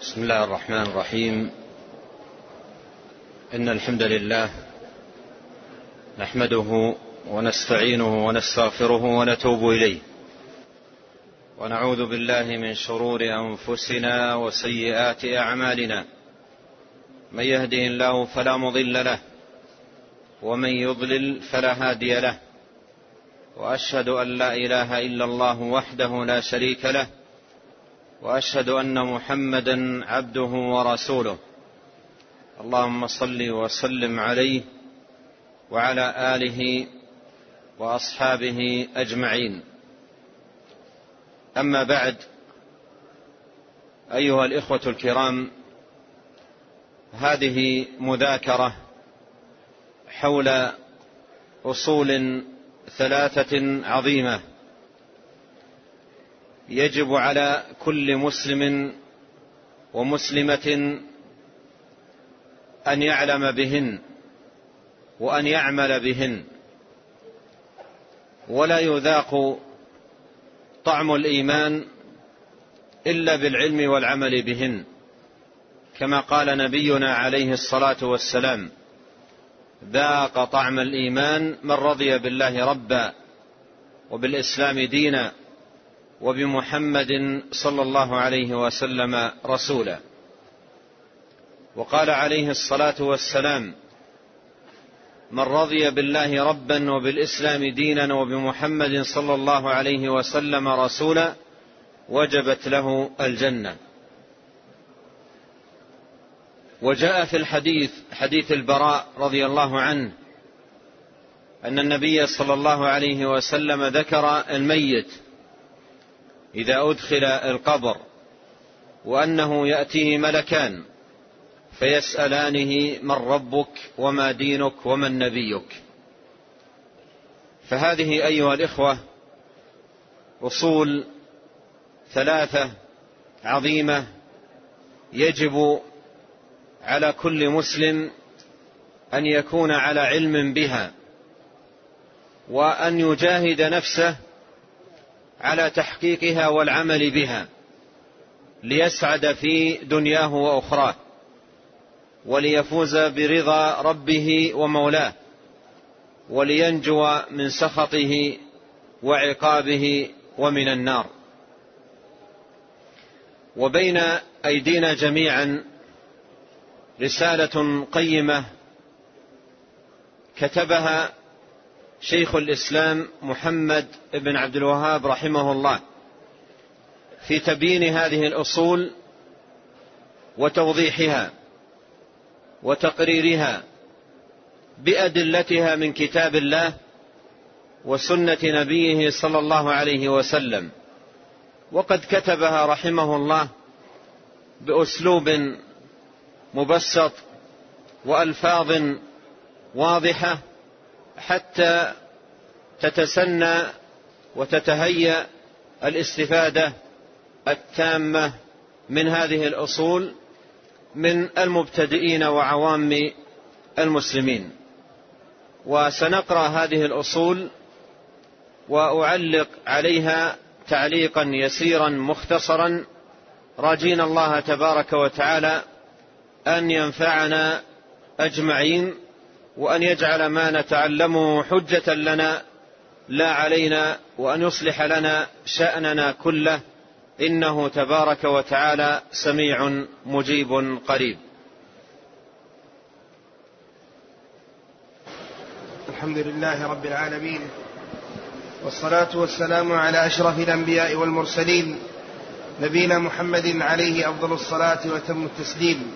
بسم الله الرحمن الرحيم. إن الحمد لله نحمده ونستعينه ونستغفره ونتوب إليه. ونعوذ بالله من شرور أنفسنا وسيئات أعمالنا. من يهده الله فلا مضل له ومن يضلل فلا هادي له. وأشهد أن لا إله إلا الله وحده لا شريك له وأشهد أن محمدا عبده ورسوله. اللهم صل وسلم عليه وعلى آله وأصحابه أجمعين. أما بعد أيها الإخوة الكرام هذه مذاكرة حول أصول ثلاثة عظيمة. يجب على كل مسلم ومسلمة أن يعلم بهن وأن يعمل بهن. ولا يذاق طعم الإيمان إلا بالعلم والعمل بهن كما قال نبينا عليه الصلاة والسلام ذاق طعم الإيمان من رضي بالله ربا وبالإسلام دينا وبمحمد صلى الله عليه وسلم رسولا. وقال عليه الصلاة والسلام من رضي بالله ربا وبالإسلام دينا وبمحمد صلى الله عليه وسلم رسولا وجبت له الجنة. وجاء في الحديث حديث البراء رضي الله عنه أن النبي صلى الله عليه وسلم ذكر الميت إذا أدخل القبر وأنه يأتيه ملكان فيسألانه من ربك وما دينك ومن نبيك فهذه أيها الإخوة أصول ثلاثة عظيمة يجب على كل مسلم أن يكون على علم بها وأن يجاهد نفسه على تحقيقها والعمل بها ليسعد في دنياه وأخراه وليفوز برضا ربه ومولاه ولينجو من سخطه وعقابه ومن النار. وبين أيدينا جميعا رسالة قيمة كتبها شيخ الإسلام محمد بن عبد الوهاب رحمه الله. في تبيين هذه الأصول وتوضيحها وتقريرها بأدلتها من كتاب الله وسنة نبيه صلى الله عليه وسلم. وقد كتبها رحمه الله بأسلوب مبسط وألفاظ واضحة حتى تتسنى وتتهيأ الاستفادة التامة من هذه الأصول من المبتدئين وعوام المسلمين. وسنقرأ هذه الأصول وأعلق عليها تعليقا يسيرا مختصرا. راجين الله تبارك وتعالى أن ينفعنا أجمعين. وأن يجعل ما نتعلمه حجة لنا لا علينا وأن يصلح لنا شأننا كله. إنه تبارك وتعالى سميع مجيب قريب. الحمد لله رب العالمين والصلاة والسلام على أشرف الأنبياء والمرسلين نبينا محمد عليه أفضل الصلاة وتم التسليم.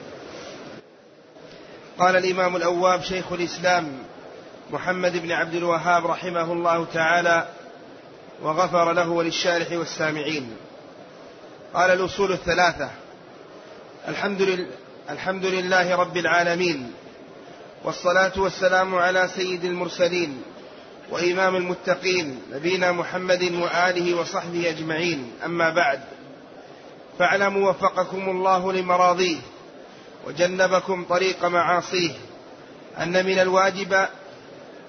قال الإمام الأواب شيخ الإسلام محمد بن عبد الوهاب رحمه الله تعالى وغفر له وللشارح والسامعين. قال الأصول الثلاثة الحمد, لله الحمد لله رب العالمين والصلاة والسلام على سيد المرسلين وإمام المتقين نبينا محمد وآله وصحبه أجمعين. أما بعد فاعلموا وفقكم الله لمراضيه. وجنبكم طريق معاصيه. أن من الواجب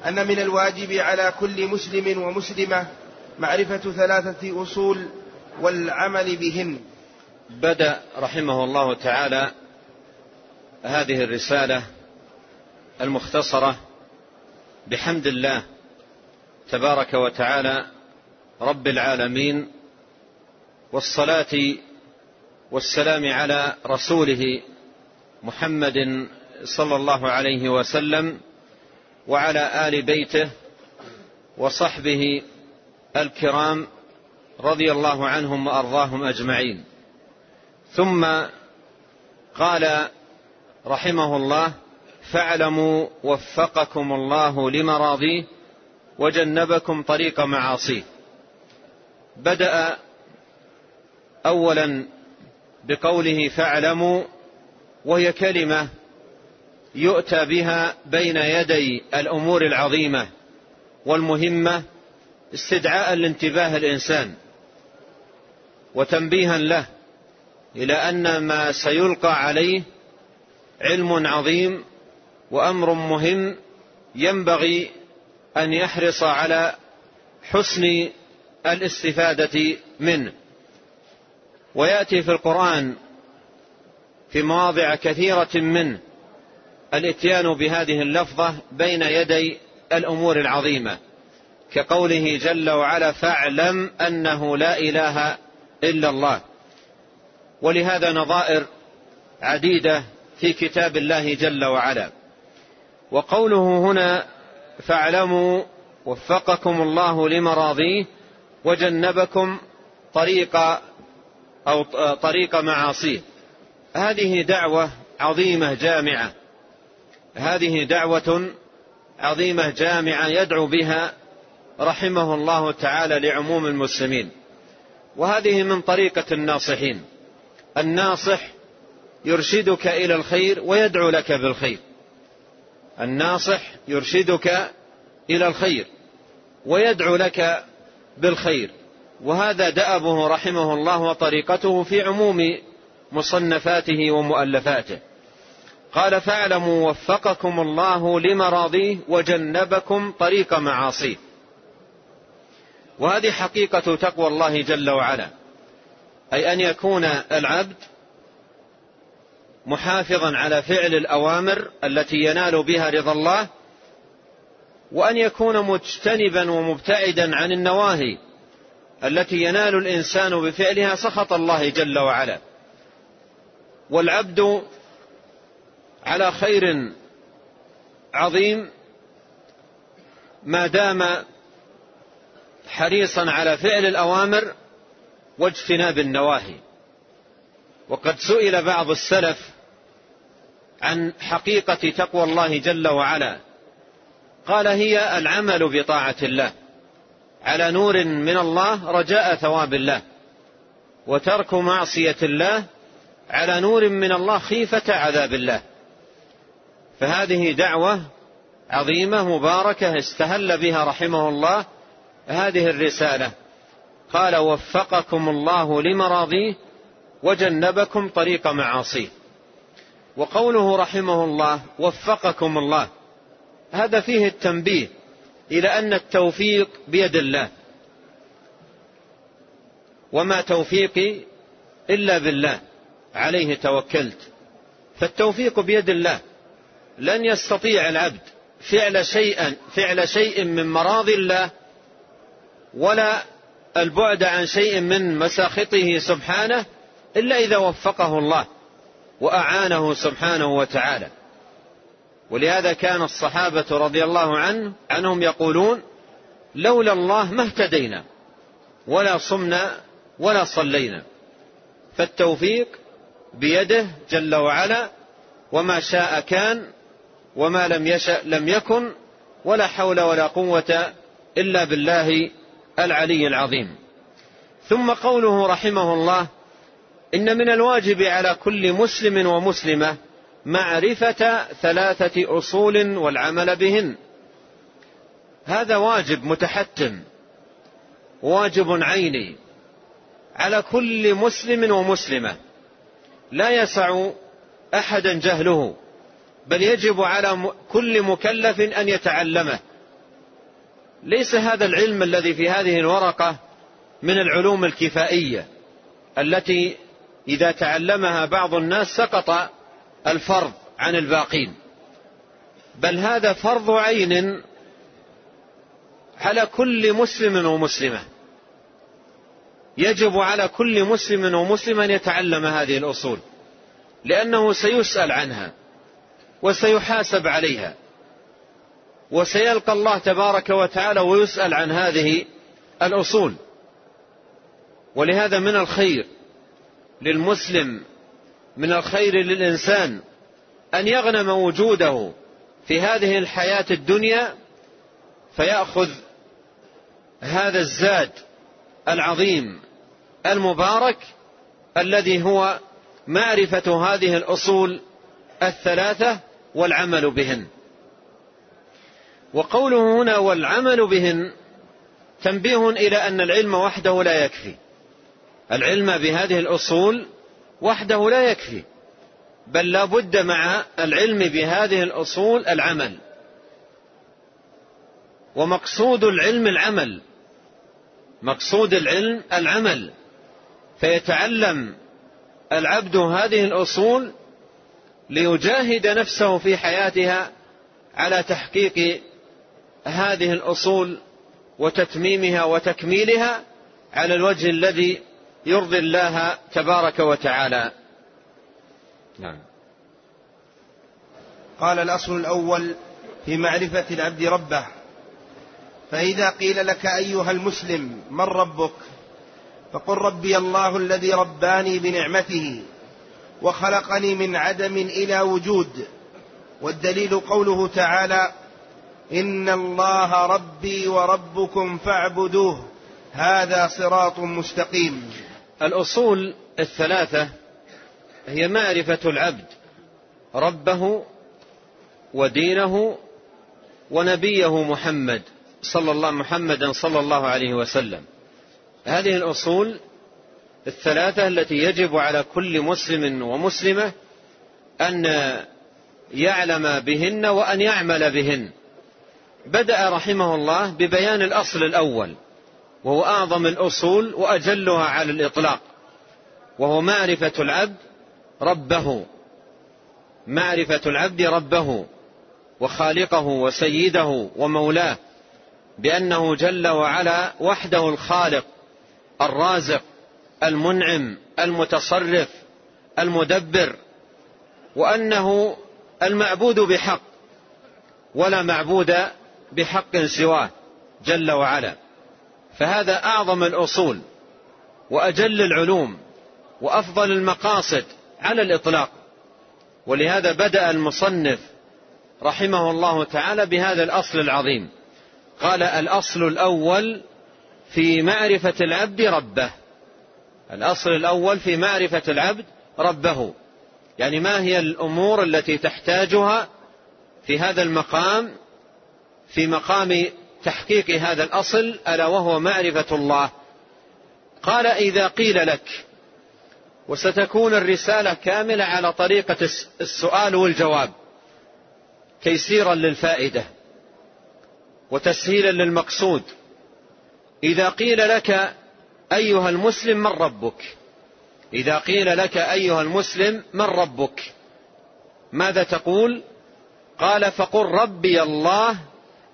أن من الواجب على كل مسلم ومسلمة معرفة ثلاثة أصول والعمل بهن. بدأ رحمه الله تعالى هذه الرسالة المختصرة بحمد الله تبارك وتعالى رب العالمين والصلاة والسلام على رسوله محمد صلى الله عليه وسلم وعلى آل بيته وصحبه الكرام رضي الله عنهم وأرضاهم أجمعين. ثم قال رحمه الله فاعلموا وفقكم الله لمراضيه وجنبكم طريق معاصيه بدأ أولا بقوله فاعلموا وهي كلمة يؤتى بها بين يدي الأمور العظيمة والمهمة استدعاء لانتباه الإنسان وتنبيها له إلى أن ما سيلقى عليه علم عظيم وأمر مهم ينبغي أن يحرص على حسن الاستفادة منه. ويأتي في القرآن في مواضع كثيرة منه الاتيان بهذه اللفظة بين يدي الأمور العظيمة كقوله جل وعلا فاعلم أنه لا إله إلا الله. ولهذا نظائر عديدة في كتاب الله جل وعلا. وقوله هنا فاعلموا وفقكم الله لمراضيه وجنبكم طريق أو طريق معاصيه. هذه دعوة عظيمة جامعة. هذه دعوة عظيمة جامعة يدعو بها رحمه الله تعالى لعموم المسلمين. وهذه من طريقة الناصحين. الناصح يرشدك إلى الخير ويدعو لك بالخير. الناصح يرشدك إلى الخير ويدعو لك بالخير. وهذا دأبه رحمه الله وطريقته في عموم مصنفاته ومؤلفاته. قال فاعلموا وفقكم الله لمراضيه وجنبكم طريق معاصيه. وهذه حقيقة تقوى الله جل وعلا أي أن يكون العبد محافظا على فعل الأوامر التي ينال بها رضا الله وأن يكون مجتنبا ومبتعدا عن النواهي التي ينال الإنسان بفعلها سخط الله جل وعلا. والعبد على خير عظيم ما دام حريصا على فعل الأوامر واجتناب النواهي. وقد سئل بعض السلف عن حقيقة تقوى الله جل وعلا. قال هي العمل بطاعة الله. على نور من الله رجاء ثواب الله. وترك معصية الله على نور من الله خيفة عذاب الله. فهذه دعوة عظيمة مباركة استهل بها رحمه الله هذه الرسالة. قال وفقكم الله لمراضيه وجنبكم طريق معاصيه وقوله رحمه الله وفقكم الله. هذا فيه التنبيه إلى أن التوفيق بيد الله. وما توفيقي إلا بالله. عليه توكلت. فالتوفيق بيد الله. لن يستطيع العبد فعل شيئا فعل شيء من مراضي الله ولا البعد عن شيء من مساخطه سبحانه إلا إذا وفقه الله وأعانه سبحانه وتعالى. ولهذا كان الصحابة رضي الله عنه عنهم يقولون لولا الله ما اهتدينا ولا صمنا ولا صلينا. فالتوفيق بيده جل وعلا وما شاء كان وما لم يشأ لم يكن ولا حول ولا قوة إلا بالله العلي العظيم. ثم قوله رحمه الله إن من الواجب على كل مسلم ومسلمة معرفة ثلاثة أصول والعمل بهن. هذا واجب متحتم واجب عيني على كل مسلم ومسلمة. لا يسع أحدا جهله بل يجب على كل مكلف أن يتعلمه. ليس هذا العلم الذي في هذه الورقة من العلوم الكفائية التي إذا تعلمها بعض الناس سقط الفرض عن الباقين. بل هذا فرض عين على كل مسلم ومسلمة. يجب على كل مسلم ومسلم أن يتعلم هذه الأصول لأنه سيسأل عنها وسيحاسب عليها وسيلقى الله تبارك وتعالى ويسأل عن هذه الأصول. ولهذا من الخير للمسلم من الخير للإنسان أن يغنم وجوده في هذه الحياة الدنيا فيأخذ هذا الزاد العظيم المبارك الذي هو معرفة هذه الأصول الثلاثة والعمل بهن. وقوله هنا والعمل بهن تنبيه إلى أن العلم وحده لا يكفي. العلم بهذه الأصول وحده لا يكفي بل لا بد مع العلم بهذه الأصول العمل. ومقصود العلم العمل مقصود العلم العمل. فيتعلم العبد هذه الأصول ليجاهد نفسه في حياتها على تحقيق هذه الأصول وتتميمها وتكميلها على الوجه الذي يرضي الله تبارك وتعالى. نعم. قال الأصل الأول في معرفة العبد ربه. فإذا قيل لك أيها المسلم من ربك؟ فقل ربي الله الذي رباني بنعمته وخلقني من عدم إلى وجود والدليل قوله تعالى إن الله ربي وربكم فاعبدوه هذا صراط مستقيم. الأصول الثلاثة هي معرفة العبد ربه ودينه ونبيه محمد. صلى الله محمدا صلى الله عليه وسلم. هذه الأصول الثلاثة التي يجب على كل مسلم ومسلمة أن يعلم بهن وأن يعمل بهن. بدأ رحمه الله ببيان الأصل الأول وهو أعظم الأصول وأجلها على الإطلاق وهو معرفة العبد ربه معرفة العبد ربه وخالقه وسيده ومولاه. بأنه جل وعلا وحده الخالق الرازق المنعم المتصرف المدبر وأنه المعبود بحق ولا معبود بحق سواه جل وعلا. فهذا أعظم الأصول وأجل العلوم وأفضل المقاصد على الإطلاق. ولهذا بدأ المصنف رحمه الله تعالى بهذا الأصل العظيم. قال الأصل الأول في معرفة العبد ربه. الأصل الأول في معرفة العبد ربه. يعني ما هي الأمور التي تحتاجها في هذا المقام في مقام تحقيق هذا الأصل ألا وهو معرفة الله. قال إذا قيل لك وستكون الرسالة كاملة على طريقة السؤال والجواب تيسيرا للفائدة. وتسهيلا للمقصود. إذا قيل لك أيها المسلم من ربك؟ إذا قيل لك أيها المسلم من ربك؟ ماذا تقول؟ قال فقل ربي الله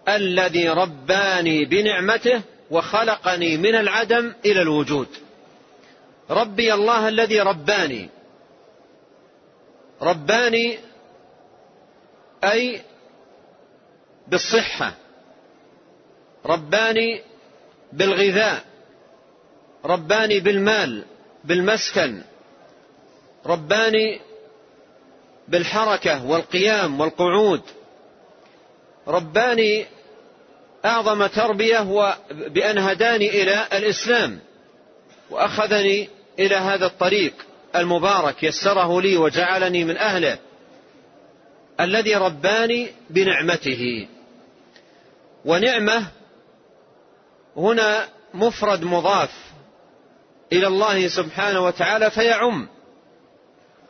الذي رباني بنعمته وخلقني من العدم إلى الوجود. ربي الله الذي رباني. رباني أي بالصحة. رباني بالغذاء رباني بالمال بالمسكن رباني بالحركة والقيام والقعود رباني أعظم تربية بأن هداني إلى الإسلام وأخذني إلى هذا الطريق المبارك يسره لي وجعلني من أهله الذي رباني بنعمته. ونعمة هنا مفرد مضاف إلى الله سبحانه وتعالى فيعم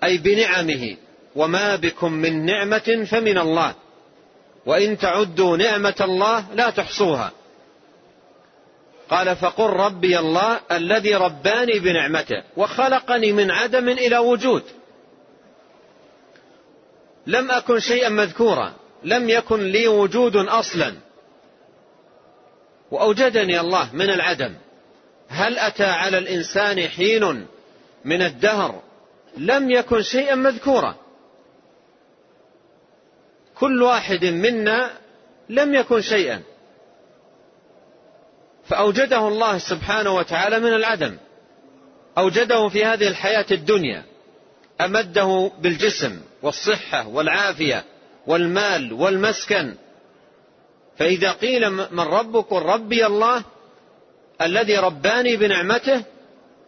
أي بنعمه وما بكم من نعمة فمن الله وإن تعدوا نعمة الله لا تحصوها. قال فقل ربي الله الذي رباني بنعمته وخلقني من عدم إلى وجود. لم أكن شيئا مذكورا لم يكن لي وجود أصلا. وأوجدني الله من العدم. هل أتى على الإنسان حين من الدهر؟ لم يكن شيئا مذكورا. كل واحد منا لم يكن شيئا. فأوجده الله سبحانه وتعالى من العدم. أوجده في هذه الحياة الدنيا. أمده بالجسم والصحة والعافية والمال والمسكن. فإذا قيل من ربك ربي الله الذي رباني بنعمته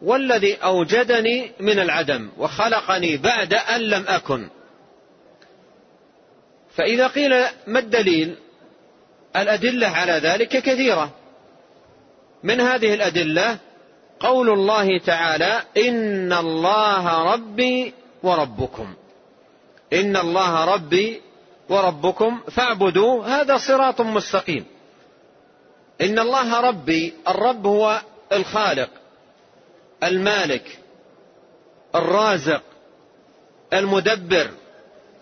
والذي أوجدني من العدم وخلقني بعد أن لم أكن. فإذا قيل ما الدليل؟ الأدلة على ذلك كثيرة. من هذه الأدلة قول الله تعالى إن الله ربي وربكم. إن الله ربي وربكم فاعبدوا هذا صراط مستقيم. إن الله ربي الرب هو الخالق المالك الرازق المدبر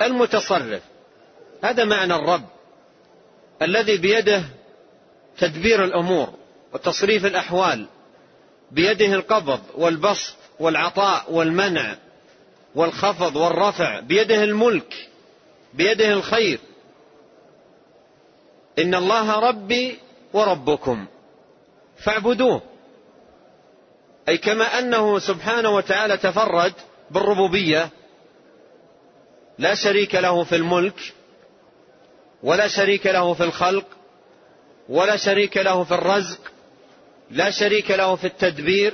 المتصرف. هذا معنى الرب الذي بيده تدبير الأمور وتصريف الأحوال بيده القبض والبسط والعطاء والمنع والخفض والرفع بيده الملك. بيده الخير. إن الله ربي وربكم. فاعبدوه. أي كما أنه سبحانه وتعالى تفرد بالربوبية. لا شريك له في الملك ولا شريك له في الخلق ولا شريك له في الرزق لا شريك له في التدبير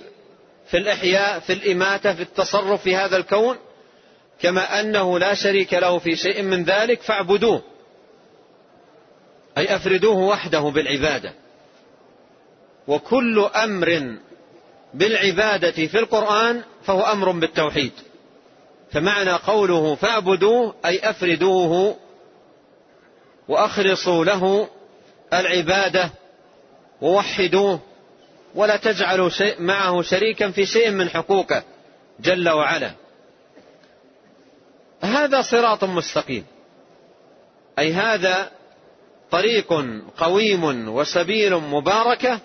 في الإحياء في الإماتة في التصرف في هذا الكون. كما أنه لا شريك له في شيء من ذلك فاعبدوه. أي أفردوه وحده بالعبادة. وكل أمر بالعبادة في القرآن فهو أمر بالتوحيد. فمعنى قوله فاعبدوه أي أفردوه وأخلصوا له العبادة ووحدوه ولا تجعلوا معه شريكا في شيء من حقوقه جل وعلا. هذا صراط مستقيم. أي هذا طريق قويم وسبيل مباركة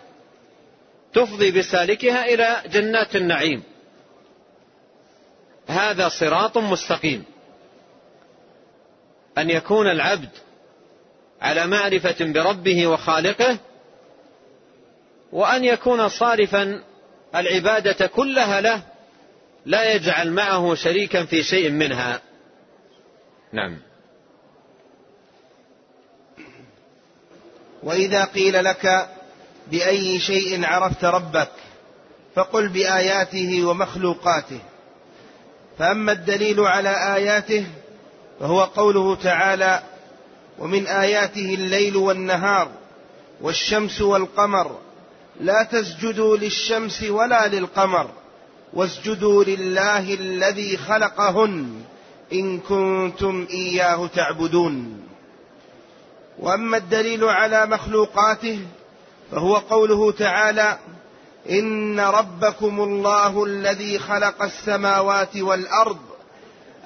تفضي بسالكها إلى جنات النعيم. هذا صراط مستقيم. أن يكون العبد على معرفة بربه وخالقه وأن يكون صارفا العبادة كلها له لا يجعل معه شريكا في شيء منها. نعم. وإذا قيل لك بأي شيء عرفت ربك فقل بآياته ومخلوقاته. فأما الدليل على آياته فهو قوله تعالى ومن آياته الليل والنهار والشمس والقمر لا تسجدوا للشمس ولا للقمر واسجدوا لله الذي خلقهن إن كنتم إياه تعبدون. وأما الدليل على مخلوقاته فهو قوله تعالى إن ربكم الله الذي خلق السماوات والأرض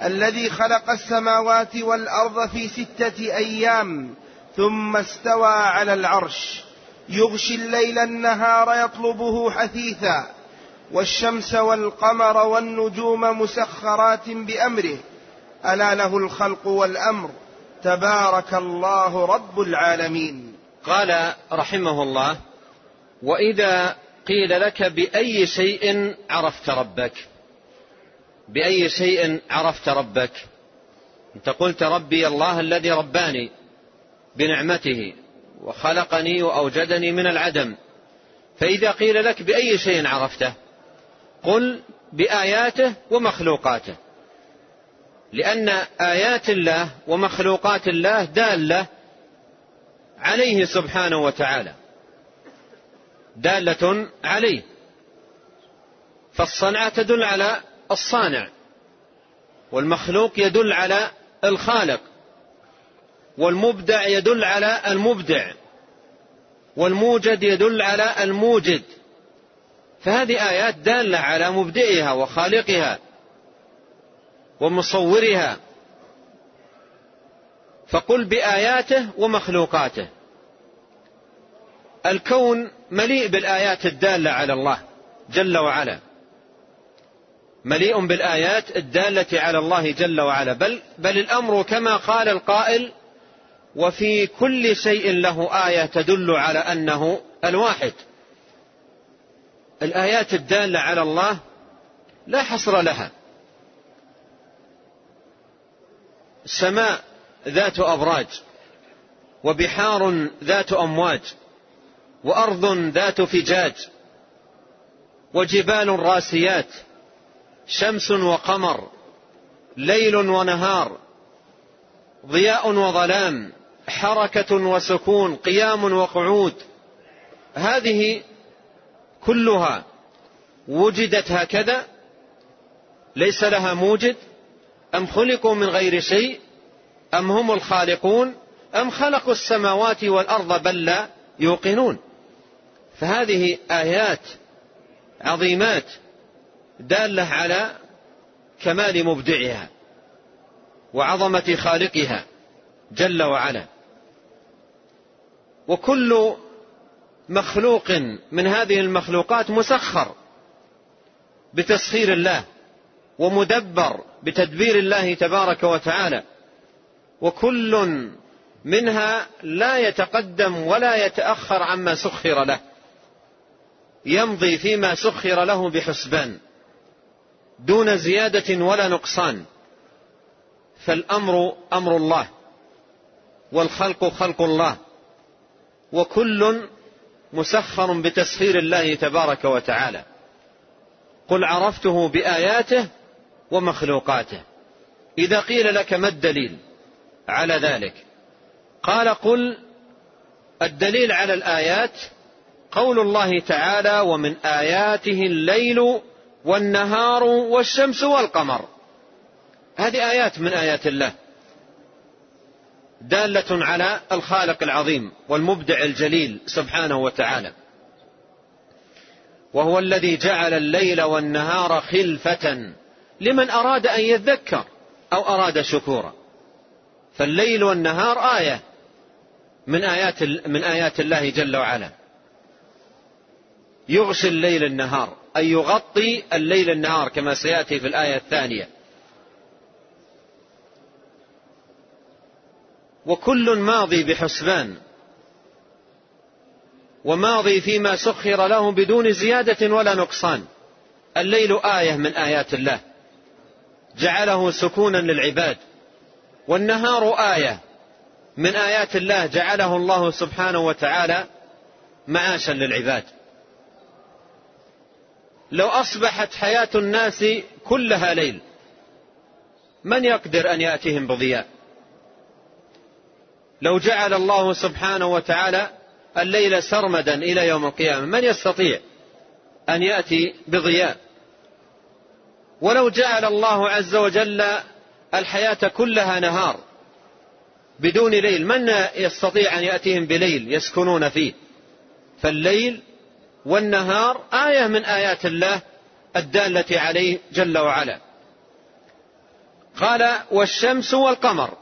الذي خلق السماوات والأرض في ستة أيام ثم استوى على العرش. يغشي الليل النهار يطلبه حثيثا والشمس والقمر والنجوم مسخرات بأمره. ألا له الخلق والأمر. تبارك الله رب العالمين. قال رحمه الله وإذا قيل لك بأي شيء عرفت ربك؟ بأي شيء عرفت ربك؟ أنت قلت ربي الله الذي رباني بنعمته وخلقني وأوجدني من العدم. فإذا قيل لك بأي شيء عرفته؟ قل بآياته ومخلوقاته. لأن آيات الله ومخلوقات الله دالة عليه سبحانه وتعالى. دالة عليه. فالصنعة تدل على الصانع والمخلوق يدل على الخالق والمبدع يدل على المبدع والموجد يدل على الموجد. فهذه آيات دالة على مبدئها وخالقها. ومصورها. فقل بآياته ومخلوقاته. الكون مليء بالآيات الدالة على الله جل وعلا. مليء بالآيات الدالة على الله جل وعلا. بل, بل الأمر كما قال القائل وفي كل شيء له آية تدل على أنه الواحد. الآيات الدالة على الله لا حصر لها. سماء ذات أبراج وبحار ذات أمواج وأرض ذات فجاج وجبال راسيات شمس وقمر ليل ونهار ضياء وظلام حركة وسكون قيام وقعود. هذه كلها وجدت هكذا ليس لها موجد أم خلقوا من غير شيء؟ أم هم الخالقون؟ أم خلقوا السماوات والأرض بل لا يوقنون؟ فهذه آيات عظيمات دالة على كمال مبدعها وعظمة خالقها جل وعلا. وكل مخلوق من هذه المخلوقات مسخر بتسخير الله. ومدبر بتدبير الله تبارك وتعالى. وكل منها لا يتقدم ولا يتأخر عما سخر له. يمضي فيما سخر له بحسبان. دون زيادة ولا نقصان. فالأمر أمر الله. والخلق خلق الله. وكل مسخر بتسخير الله تبارك وتعالى. قل عرفته بآياته ومخلوقاته. إذا قيل لك ما الدليل على ذلك؟ قال قل الدليل على الآيات قول الله تعالى ومن آياته الليل والنهار والشمس والقمر. هذه آيات من آيات الله. دالة على الخالق العظيم والمبدع الجليل سبحانه وتعالى. وهو الذي جعل الليل والنهار خلفة. لمن أراد أن يذكر أو أراد شكورا. فالليل والنهار آية من آيات من آيات الله جل وعلا. يغشي الليل النهار أي يغطي الليل النهار كما سيأتي في الآية الثانية. وكل ماضي بحسبان. وماضي فيما سخر له بدون زيادة ولا نقصان. الليل آية من آيات الله. جعله سكونا للعباد. والنهار آية. من آيات الله جعله الله سبحانه وتعالى معاشا للعباد. لو أصبحت حياة الناس كلها ليل من يقدر أن يأتيهم بضياء؟ لو جعل الله سبحانه وتعالى الليل سرمدا إلى يوم القيامة من يستطيع أن يأتي بضياء؟ ولو جعل الله عز وجل الحياة كلها نهار بدون ليل من يستطيع أن يأتيهم بليل يسكنون فيه؟ فالليل والنهار آية من آيات الله الدالة عليه جل وعلا. قال والشمس والقمر.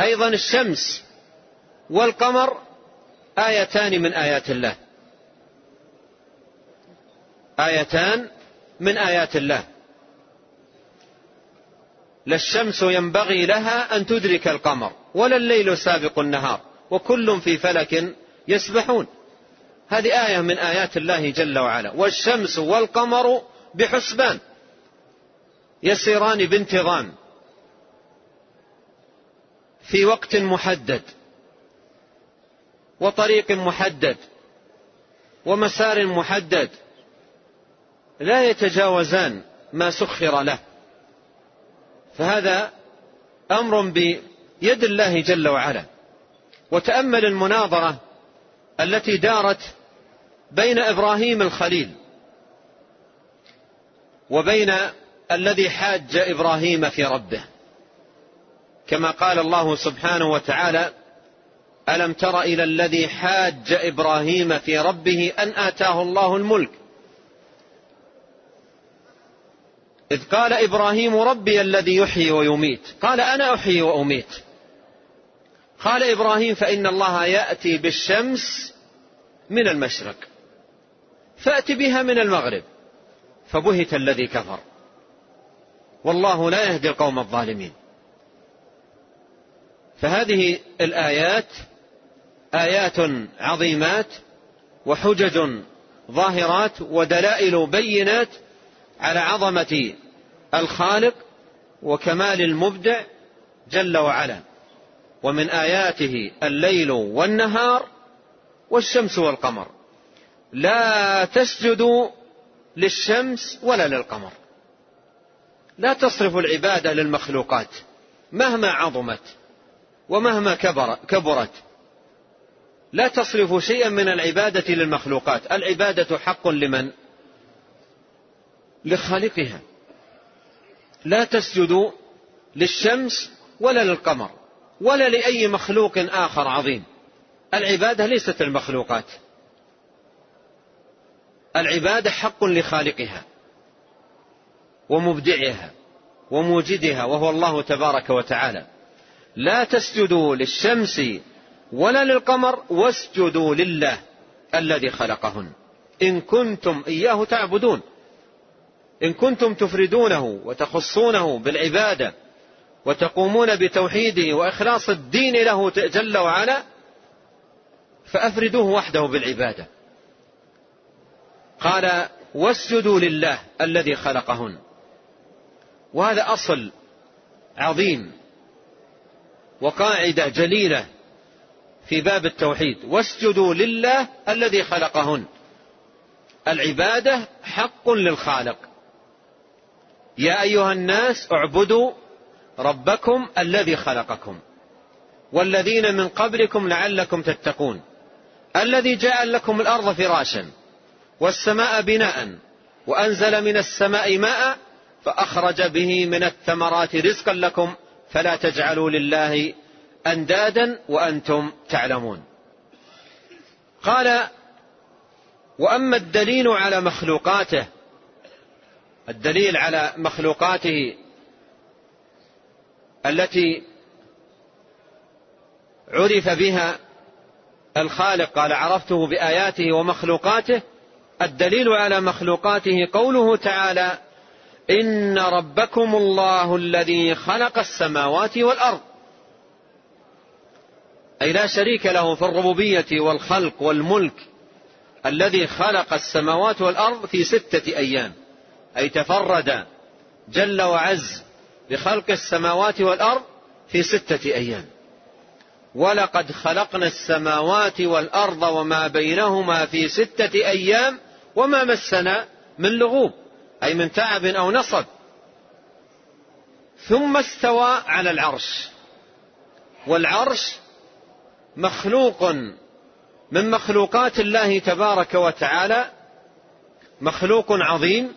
أيضا الشمس والقمر آيتان من آيات الله. آيتان من آيات الله. لا الشمس ينبغي لها أن تدرك القمر ولا الليل سابق النهار وكل في فلك يسبحون. هذه آية من آيات الله جل وعلا. والشمس والقمر بحسبان. يسيران بانتظام. في وقت محدد. وطريق محدد. ومسار محدد. لا يتجاوزان ما سخر له. فهذا أمر بيد الله جل وعلا. وتأمل المناظرة التي دارت بين إبراهيم الخليل وبين الذي حاج إبراهيم في ربه. كما قال الله سبحانه وتعالى ألم تر إلى الذي حاج إبراهيم في ربه أن آتاه الله الملك؟ إذ قال إبراهيم ربي الذي يحيي ويميت. قال أنا أحيي وأميت. قال إبراهيم فإن الله يأتي بالشمس من المشرق. فأت بها من المغرب. فبهت الذي كفر. والله لا يهدي القوم الظالمين. فهذه الآيات آيات عظيمات وحجج ظاهرات ودلائل بينات على عظمة الخالق وكمال المبدع جل وعلا ومن آياته الليل والنهار والشمس والقمر. لا تسجدوا للشمس ولا للقمر. لا تصرف العبادة للمخلوقات مهما عظمت ومهما كبر كبرت. لا تصرف شيئا من العبادة للمخلوقات. العبادة حق لمن؟ لخالقها. لا تسجدوا للشمس ولا للقمر ولا لأي مخلوق آخر عظيم. العبادة ليست المخلوقات. العبادة حق لخالقها ومبدعها وموجدها وهو الله تبارك وتعالى. لا تسجدوا للشمس ولا للقمر واسجدوا لله الذي خلقهن. إن كنتم إياه تعبدون. إن كنتم تفردونه وتخصونه بالعبادة وتقومون بتوحيده وإخلاص الدين له جل وعلا فأفردوه وحده بالعبادة. قال واسجدوا لله الذي خلقهن. وهذا أصل عظيم وقاعدة جليلة في باب التوحيد. واسجدوا لله الذي خلقهن. العبادة حق للخالق. يا أيها الناس اعبدوا ربكم الذي خلقكم والذين من قبلكم لعلكم تتقون الذي جعل لكم الأرض فراشا والسماء بناء وأنزل من السماء ماء فأخرج به من الثمرات رزقا لكم فلا تجعلوا لله أندادا وأنتم تعلمون قال وأما الدليل على مخلوقاته الدليل على مخلوقاته التي عرف بها الخالق قال عرفته بآياته ومخلوقاته الدليل على مخلوقاته قوله تعالى إن ربكم الله الذي خلق السماوات والأرض. أي لا شريك له في الربوبية والخلق والملك الذي خلق السماوات والأرض في ستة أيام. أي تفرد جل وعز بخلق السماوات والأرض في ستة أيام. ولقد خلقنا السماوات والأرض وما بينهما في ستة أيام وما مسنا من لغوب أي من تعب أو نصب. ثم استوى على العرش. والعرش مخلوق من مخلوقات الله تبارك وتعالى مخلوق عظيم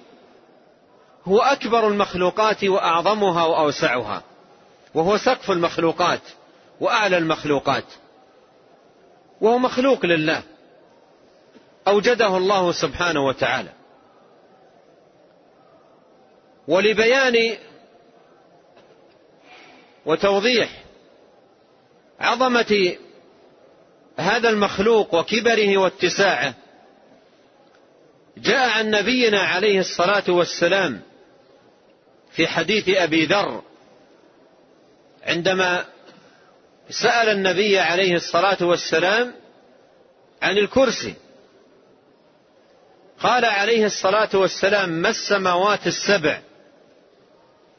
هو أكبر المخلوقات وأعظمها وأوسعها. وهو سقف المخلوقات وأعلى المخلوقات. وهو مخلوق لله. أوجده الله سبحانه وتعالى. ولبيان وتوضيح عظمة هذا المخلوق وكبره واتساعه جاء عن نبينا عليه الصلاة والسلام في حديث أبي ذر عندما سأل النبي عليه الصلاة والسلام عن الكرسي قال عليه الصلاة والسلام ما السماوات السبع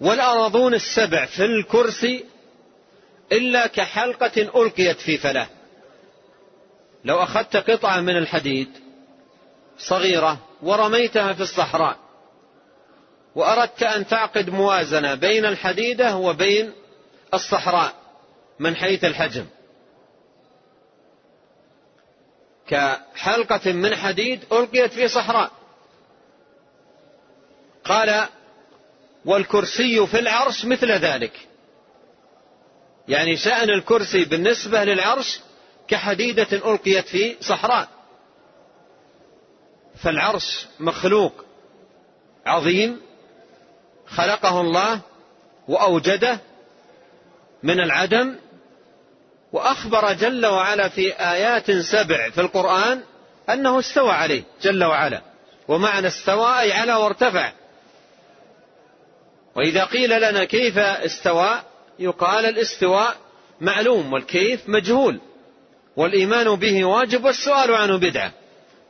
والأرضون السبع في الكرسي إلا كحلقة ألقيت في فلاه؟ لو أخذت قطعة من الحديد صغيرة ورميتها في الصحراء وأردت أن تعقد موازنة بين الحديدة وبين الصحراء من حيث الحجم. كحلقة من حديد ألقيت في صحراء. قال والكرسي في العرش مثل ذلك. يعني شأن الكرسي بالنسبة للعرش كحديدة ألقيت في صحراء. فالعرش مخلوق عظيم خلقه الله وأوجده من العدم وأخبر جل وعلا في آيات سبع في القرآن أنه استوى عليه جل وعلا. ومعنى استوى أي على وارتفع. وإذا قيل لنا كيف استوى يقال الاستواء معلوم والكيف مجهول. والإيمان به واجب والسؤال عنه بدعة.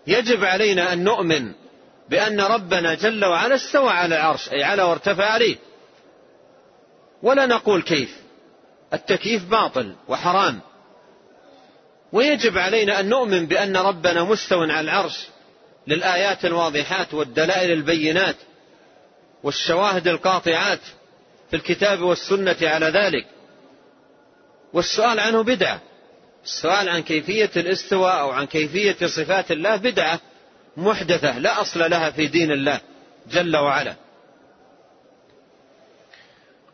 يجب علينا أن نؤمن بأن ربنا جل وعلا استوى على العرش أي على وارتفع عليه. ولا نقول كيف. التكييف باطل وحرام. ويجب علينا أن نؤمن بأن ربنا مستو على العرش للآيات الواضحات والدلائل البينات والشواهد القاطعات في الكتاب والسنة على ذلك. والسؤال عنه بدعة. السؤال عن كيفية الاستواء أو عن كيفية صفات الله بدعة. محدثة لا أصل لها في دين الله جل وعلا.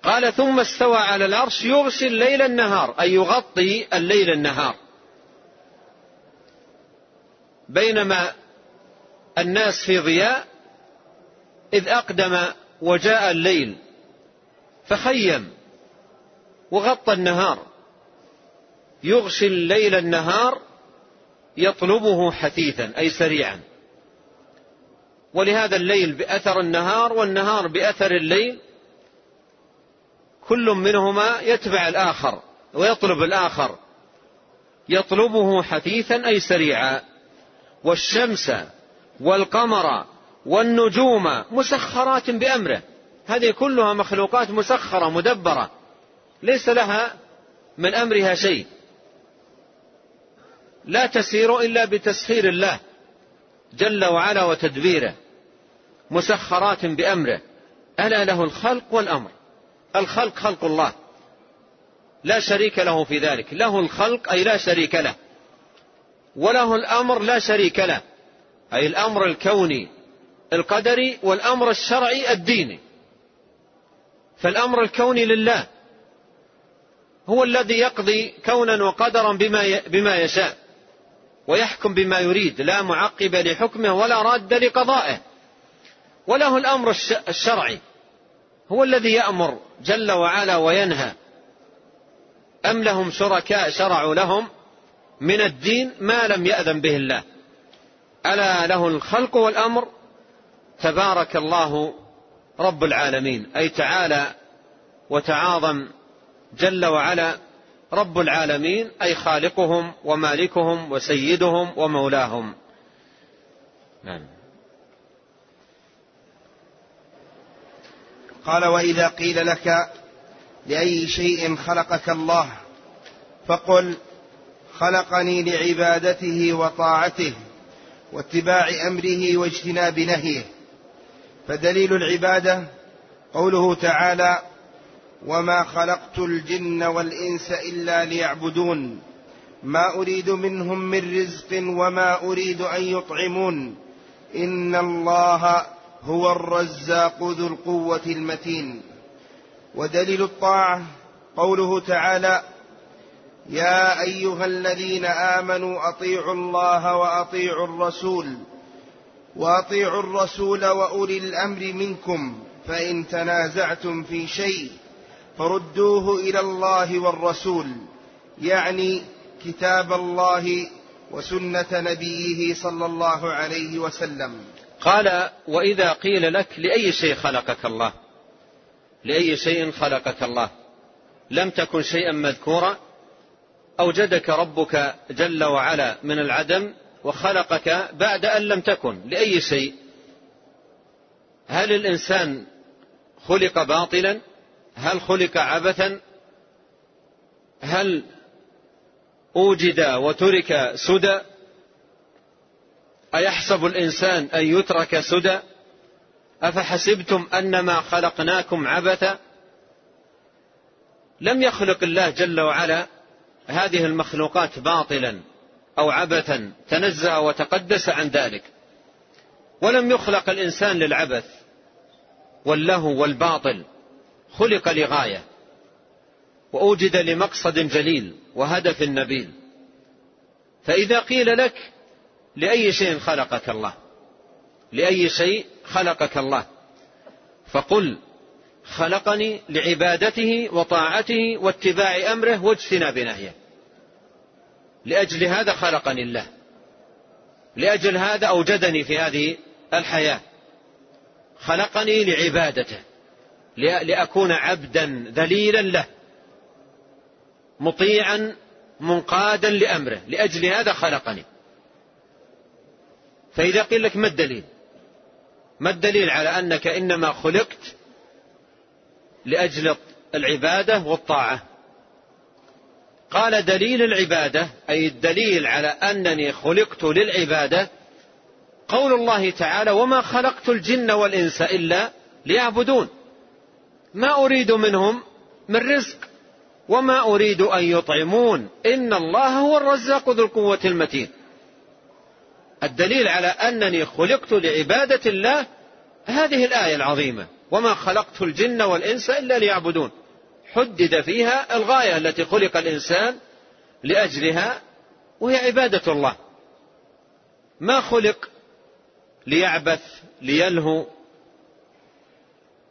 قال ثم استوى على العرش يغشي الليل النهار أي يغطي الليل النهار. بينما الناس في ضياء إذ أقدم وجاء الليل فخيم وغطى النهار. يغشي الليل النهار يطلبه حثيثا أي سريعا. ولهذا الليل بأثر النهار والنهار بأثر الليل كل منهما يتبع الآخر ويطلب الآخر يطلبه حثيثا أي سريعا والشمس والقمر والنجوم مسخرات بأمره. هذه كلها مخلوقات مسخرة مدبرة. ليس لها من أمرها شيء. لا تسير إلا بتسخير الله جل وعلا وتدبيره. مسخرات بأمره. ألا له الخلق والأمر. الخلق خلق الله. لا شريك له في ذلك. له الخلق أي لا شريك له. وله الأمر لا شريك له. أي الأمر الكوني القدري والأمر الشرعي الديني. فالأمر الكوني لله. هو الذي يقضي كونا وقدرا بما بما يشاء. ويحكم بما يريد. لا معقب لحكمه ولا راد لقضائه. وله الأمر الشرعي. هو الذي يأمر جل وعلا وينهى. أم لهم شركاء شرعوا لهم من الدين ما لم يأذن به الله. ألا له الخلق والأمر؟ تبارك الله رب العالمين. أي تعالى وتعاظم جل وعلا رب العالمين أي خالقهم ومالكهم وسيدهم ومولاهم. نعم. قال وإذا قيل لك لأي شيء خلقك الله فقل خلقني لعبادته وطاعته واتباع أمره واجتناب نهيه. فدليل العبادة قوله تعالى وما خلقت الجن والإنس إلا ليعبدون. ما أريد منهم من رزق وما أريد أن يطعمون. إن الله هو الرزاق ذو القوة المتين. ودليل الطاعة قوله تعالى يا أيها الذين آمنوا أطيعوا الله وأطيعوا الرسول وأطيعوا الرسول وأولي الأمر منكم فإن تنازعتم في شيء فردوه إلى الله والرسول يعني كتاب الله وسنة نبيه صلى الله عليه وسلم. قال وإذا قيل لك لأي شيء خلقك الله؟ لأي شيء خلقك الله؟ لم تكن شيئا مذكورا؟ أوجدك ربك جل وعلا من العدم وخلقك بعد أن لم تكن لأي شيء. هل الإنسان خلق باطلا؟ هل خلق عبثا؟ هل أوجد وترك سدى؟ أيحسب الإنسان أن يترك سدى؟ أفحسبتم أنما خلقناكم عبثا؟ لم يخلق الله جل وعلا هذه المخلوقات باطلا أو عبثا تنزه وتقدس عن ذلك. ولم يخلق الإنسان للعبث واللهو والباطل خلق لغاية وأوجد لمقصد جليل وهدف نبيل. فإذا قيل لك لأي شيء خلقك الله. لأي شيء خلقك الله. فقل خلقني لعبادته وطاعته واتباع أمره واجتناب نهيه. لأجل هذا خلقني الله. لأجل هذا أوجدني في هذه الحياة. خلقني لعبادته. لأكون عبدا ذليلا له. مطيعا منقادا لأمره. لأجل هذا خلقني. فإذا قيل لك ما الدليل؟ ما الدليل على أنك إنما خلقت لأجل العبادة والطاعة؟ قال دليل العبادة أي الدليل على أنني خلقت للعبادة قول الله تعالى وما خلقت الجن والإنس إلا ليعبدون ما أريد منهم من رزق وما أريد أن يطعمون. إن الله هو الرزاق ذو القوة المتين. الدليل على أنني خلقت لعبادة الله هذه الآية العظيمة. وما خلقت الجن والإنس إلا ليعبدون. حدد فيها الغاية التي خلق الإنسان لأجلها وهي عبادة الله. ما خلق ليعبث ليلهو.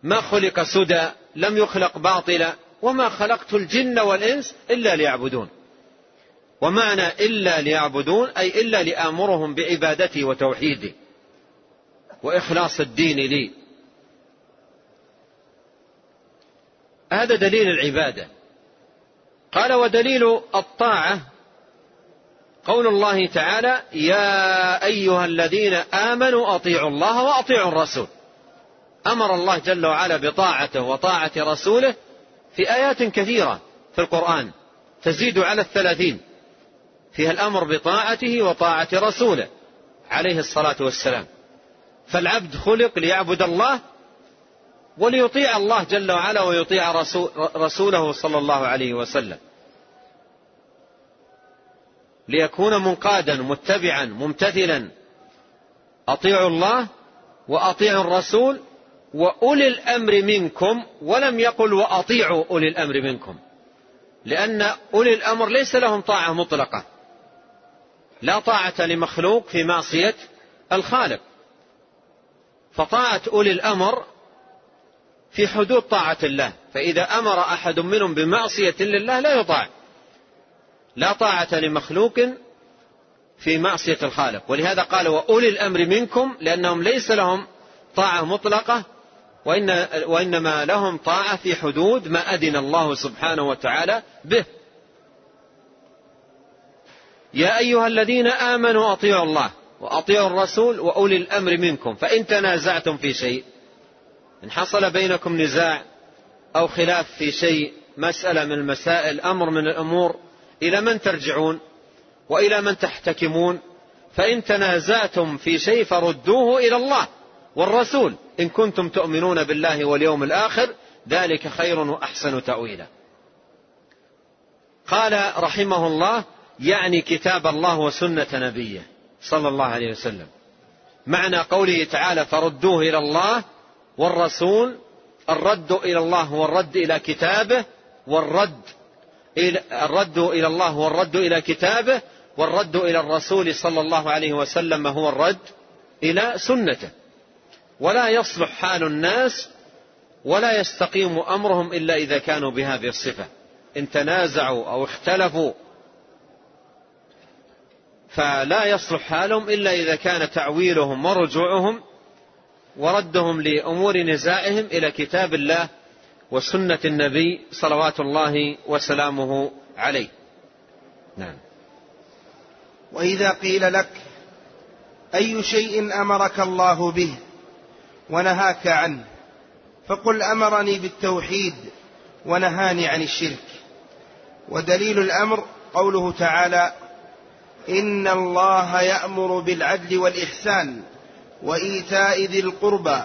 ما خلق سدى لم يخلق باطلا. وما خلقت الجن والإنس إلا ليعبدون. ومعنى إلا ليعبدون أي إلا لآمرهم بعبادتي وتوحيدي وإخلاص الدين لي. هذا دليل العبادة. قال ودليل الطاعة. قول الله تعالى يا أيها الذين آمنوا أطيعوا الله وأطيعوا الرسول. أمر الله جل وعلا بطاعته وطاعة رسوله في آيات كثيرة في القرآن تزيد على الثلاثين. فيها الأمر بطاعته وطاعة رسوله عليه الصلاة والسلام. فالعبد خلق ليعبد الله وليطيع الله جل وعلا ويطيع رسوله صلى الله عليه وسلم. ليكون منقادا متبعا ممتثلا. أطيعوا الله وأطيعوا الرسول وأولي الأمر منكم ولم يقل وأطيعوا أولي الأمر منكم. لأن أولي الأمر ليس لهم طاعة مطلقة. لا طاعة لمخلوق في معصية الخالق. فطاعة أولي الأمر في حدود طاعة الله. فإذا أمر أحد منهم بمعصية لله لا يطاع. لا طاعة لمخلوق في معصية الخالق. ولهذا قال وأولي الأمر منكم لأنهم ليس لهم طاعة مطلقة وإن وإنما لهم طاعة في حدود ما أذن الله سبحانه وتعالى به. يا أيها الذين آمنوا أطيعوا الله وأطيعوا الرسول وأولي الأمر منكم فإن تنازعتم في شيء إن حصل بينكم نزاع أو خلاف في شيء مسألة من المسائل أمر من الأمور إلى من ترجعون وإلى من تحتكمون فإن تنازعتم في شيء فردوه إلى الله والرسول. إن كنتم تؤمنون بالله واليوم الآخر ذلك خير وأحسن تأويلا. قال رحمه الله يعني كتاب الله وسنة نبيه صلى الله عليه وسلم. معنى قوله تعالى فردوه إلى الله والرسول الرد إلى الله هو الرد إلى كتابه والرد إلى الرد إلى الله هو الرد إلى كتابه والرد إلى الرسول صلى الله عليه وسلم هو الرد إلى سنته. ولا يصلح حال الناس ولا يستقيم أمرهم إلا إذا كانوا بهذه الصفة. إن تنازعوا أو اختلفوا فلا يصلح حالهم إلا إذا كان تعويلهم ورجوعهم وردهم لأمور نزاعهم إلى كتاب الله وسنة النبي صلوات الله وسلامه عليه. نعم. وإذا قيل لك أي شيء أمرك الله به ونهاك عنه فقل أمرني بالتوحيد ونهاني عن الشرك. ودليل الأمر قوله تعالى إن الله يأمر بالعدل والإحسان وإيتاء ذي القربى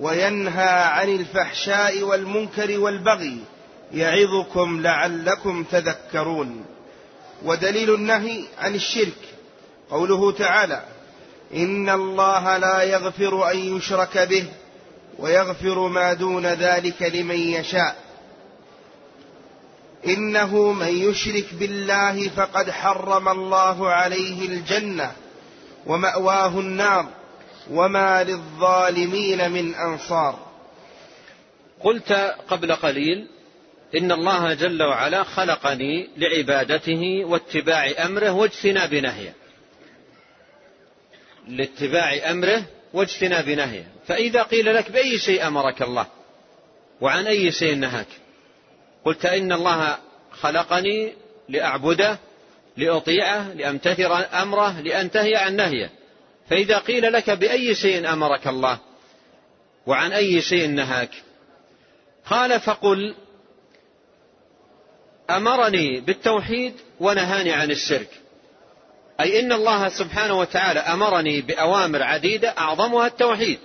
وينهى عن الفحشاء والمنكر والبغي يعظكم لعلكم تذكرون. ودليل النهي عن الشرك قوله تعالى إن الله لا يغفر أن يشرك به ويغفر ما دون ذلك لمن يشاء. إنه من يشرك بالله فقد حرم الله عليه الجنة ومأواه النار وما للظالمين من أنصار. قلت قبل قليل إن الله جل وعلا خلقني لعبادته واتباع أمره واجتناب نهيه. لاتباع أمره واجتناب نهيه. فإذا قيل لك بأي شيء أمرك الله وعن أي شيء نهاك؟ قلت إن الله خلقني لأعبده لأطيعه لأمتثل أمره لأنتهي عن نهيه. فإذا قيل لك بأي شيء أمرك الله؟ وعن أي شيء نهاك؟ قال فقل أمرني بالتوحيد ونهاني عن الشرك. أي إن الله سبحانه وتعالى أمرني بأوامر عديدة أعظمها التوحيد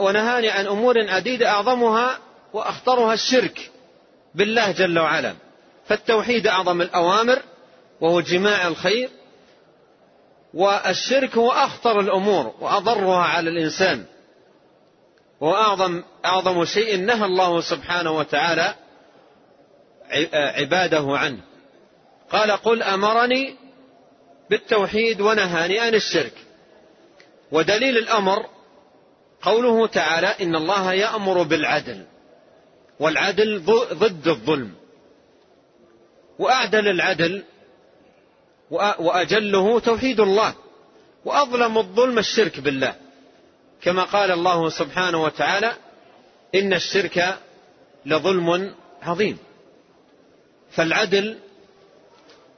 ونهاني عن أمور عديدة أعظمها وأخطرها الشرك بالله جل وعلا. فالتوحيد أعظم الأوامر وهو جماع الخير والشرك هو أخطر الأمور وأضرها على الإنسان. وأعظم أعظم شيء نهى الله سبحانه وتعالى عباده عنه. قال قل أمرني بالتوحيد ونهاني عن الشرك. ودليل الأمر قوله تعالى إن الله يأمر بالعدل. والعدل ضد الظلم. وأعدل العدل وأجله توحيد الله. وأظلم الظلم الشرك بالله. كما قال الله سبحانه وتعالى إن الشرك لظلم عظيم. فالعدل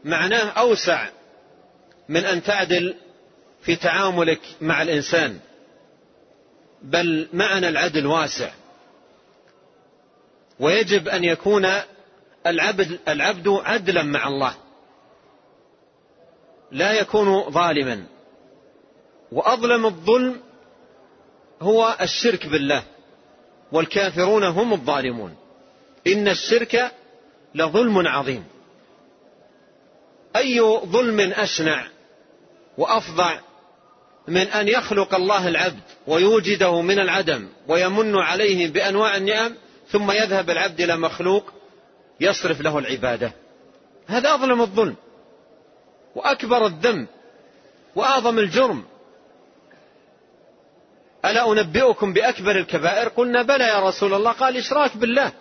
معناه أوسع من أن تعدل في تعاملك مع الإنسان. بل معنى العدل واسع. ويجب أن يكون العبد العبد عدلا مع الله. لا يكون ظالما. وأظلم الظلم هو الشرك بالله والكافرون هم الظالمون. إن الشرك لظلم عظيم. أي ظلم أشنع وأفظع من أن يخلق الله العبد ويوجده من العدم ويمن عليه بأنواع النعم ثم يذهب العبد إلى مخلوق يصرف له العبادة. هذا أظلم الظلم وأكبر الذنب وأعظم الجرم. ألا أنبئكم بأكبر الكبائر؟ قلنا بلى يا رسول الله قال إشراك بالله.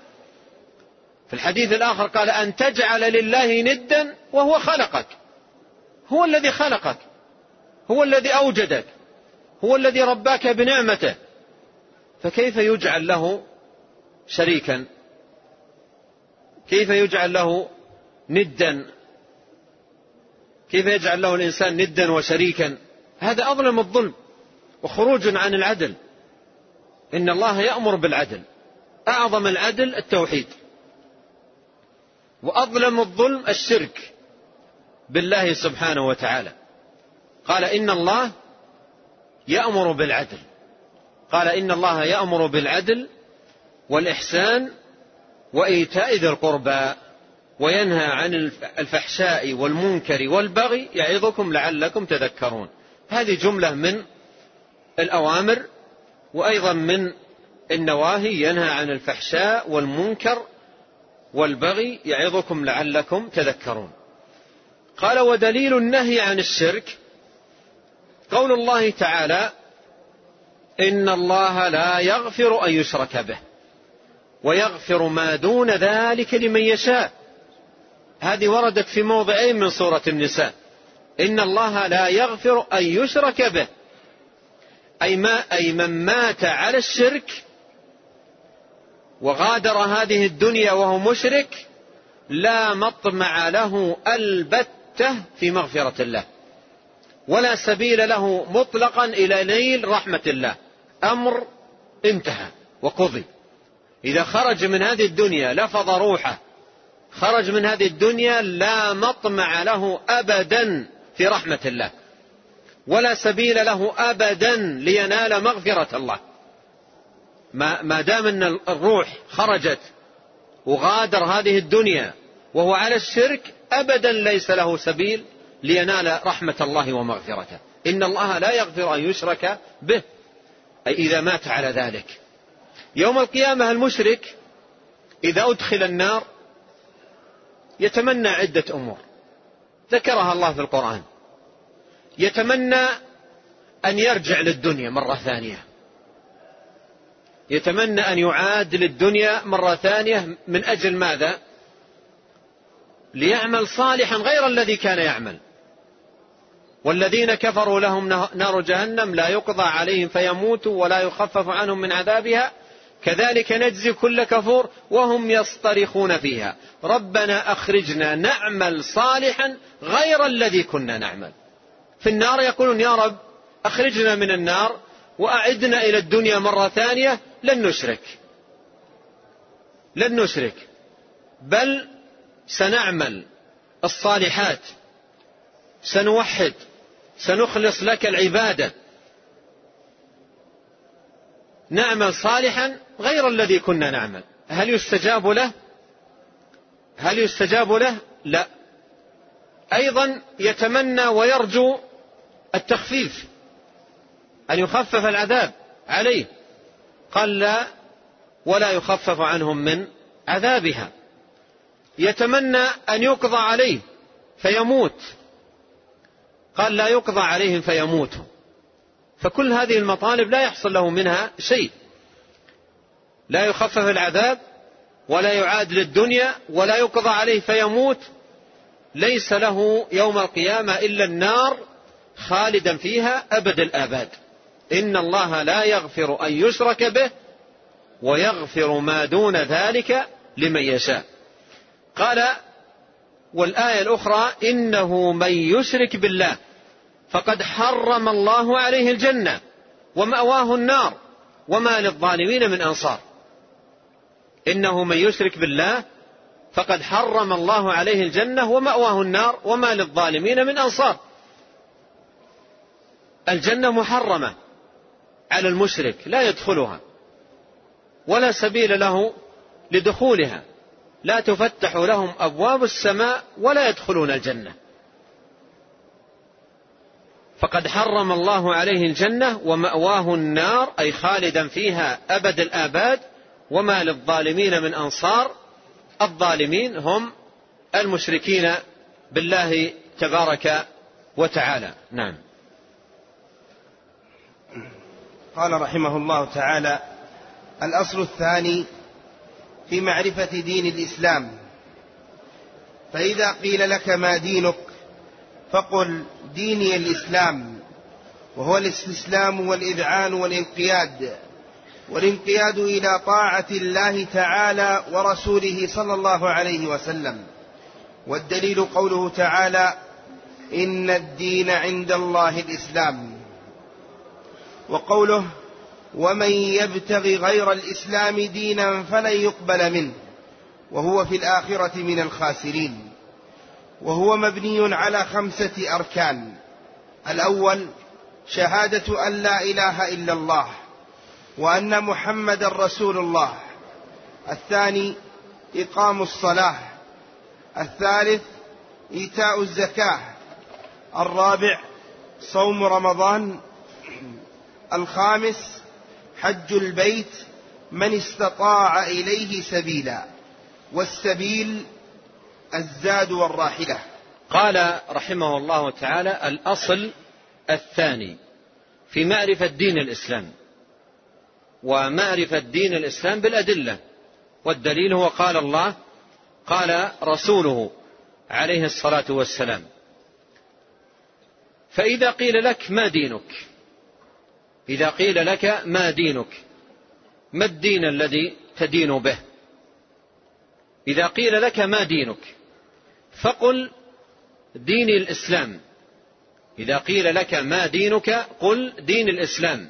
في الحديث الآخر قال أن تجعل لله ندا وهو خلقك. هو الذي خلقك هو الذي أوجدك هو الذي رباك بنعمته. فكيف يجعل له شريكا. كيف يجعل له ندا؟ كيف يجعل له الإنسان ندا وشريكا؟ هذا أظلم الظلم وخروج عن العدل. إن الله يأمر بالعدل. أعظم العدل التوحيد. وأظلم الظلم الشرك بالله سبحانه وتعالى. قال إن الله يأمر بالعدل. قال إن الله يأمر بالعدل والإحسان وإيتاء ذي القربى وينهى عن الفحشاء والمنكر والبغي يعظكم لعلكم تذكرون. هذه جملة من الأوامر وأيضا من النواهي ينهى عن الفحشاء والمنكر والبغي يعظكم لعلكم تذكرون. قال ودليل النهي عن الشرك قول الله تعالى إن الله لا يغفر أن يشرك به ويغفر ما دون ذلك لمن يشاء. هذه وردت في موضعين من سورة النساء. إن الله لا يغفر أن يشرك به. أي ما أي من مات على الشرك وغادر هذه الدنيا وهو مشرك لا مطمع له ألبتة في مغفرة الله. ولا سبيل له مطلقا إلى نيل رحمة الله. أمر انتهى وقضي. إذا خرج من هذه الدنيا لفظ روحه خرج من هذه الدنيا لا مطمع له ابدا في رحمة الله ولا سبيل له ابدا لينال مغفرة الله. ما, ما دام أن الروح خرجت وغادر هذه الدنيا وهو على الشرك ابدا ليس له سبيل لينال رحمة الله ومغفرته. إن الله لا يغفر أن يشرك به أي إذا مات على ذلك. يوم القيامة المشرك إذا أدخل النار يتمنى عدة أمور. ذكرها الله في القرآن. يتمنى أن يرجع للدنيا مرة ثانية. يتمنى أن يعاد للدنيا مرة ثانية من أجل ماذا؟ ليعمل صالحا غير الذي كان يعمل. والذين كفروا لهم نار جهنم لا يقضى عليهم فيموتوا ولا يخفف عنهم من عذابها كذلك نجزي كل كفور وهم يصطرخون فيها. ربنا أخرجنا نعمل صالحا غير الذي كنا نعمل. في النار يقولون يا رب أخرجنا من النار وأعدنا إلى الدنيا مرة ثانية لن نشرك. لن نشرك. بل سنعمل الصالحات. سنوحد. سنخلص لك العبادة. نعمل صالحا غير الذي كنا نعمل. هل يستجاب له؟ هل يستجاب له؟ لا. أيضا يتمنى ويرجو التخفيف أن يخفف العذاب عليه. قال لا ولا يخفف عنهم من عذابها. يتمنى أن يقضى عليه فيموت. قال لا يقضى عليهم فيموتوا فكل هذه المطالب لا يحصل له منها شيء. لا يخفف العذاب ولا يعاد للدنيا ولا يقضى عليه فيموت. ليس له يوم القيامة إلا النار خالدا فيها أبد الآباد. إن الله لا يغفر أن يشرك به ويغفر ما دون ذلك لمن يشاء. قال والآية الأخرى إنه من يشرك بالله فقد حرم الله عليه الجنة ومأواه النار وما للظالمين من أنصار. إنه من يشرك بالله فقد حرم الله عليه الجنة ومأواه النار وما للظالمين من أنصار. الجنة محرمة على المشرك لا يدخلها ولا سبيل له لدخولها. لا تفتح لهم أبواب السماء ولا يدخلون الجنة. فقد حرم الله عليه الجنة ومأواه النار أي خالدا فيها أبد الآباد وما للظالمين من أنصار الظالمين هم المشركين بالله تبارك وتعالى. نعم. قال رحمه الله تعالى الأصل الثاني في معرفة دين الإسلام. فإذا قيل لك ما دينك فقل ديني الإسلام وهو الاستسلام والإذعان والانقياد. والانقياد إلى طاعة الله تعالى ورسوله صلى الله عليه وسلم. والدليل قوله تعالى إن الدين عند الله الإسلام. وقوله ومن يبتغ غير الإسلام دينا فلن يقبل منه. وهو في الآخرة من الخاسرين. وهو مبني على خمسة أركان. الأول شهادة أن لا إله إلا الله. وأن محمد رسول الله. الثاني إقام الصلاة. الثالث إيتاء الزكاة. الرابع صوم رمضان. الخامس حج البيت من استطاع إليه سبيلا. والسبيل الزاد والراحلة. قال رحمه الله تعالى الأصل الثاني في معرفة دين الإسلام. ومعرفة دين الإسلام بالأدلة. والدليل هو قال الله قال رسوله عليه الصلاة والسلام. فإذا قيل لك ما دينك؟ إذا قيل لك ما دينك؟ ما الدين الذي تدين به؟ إذا قيل لك ما دينك فقل ديني الإسلام. إذا قيل لك ما دينك قل دين الإسلام.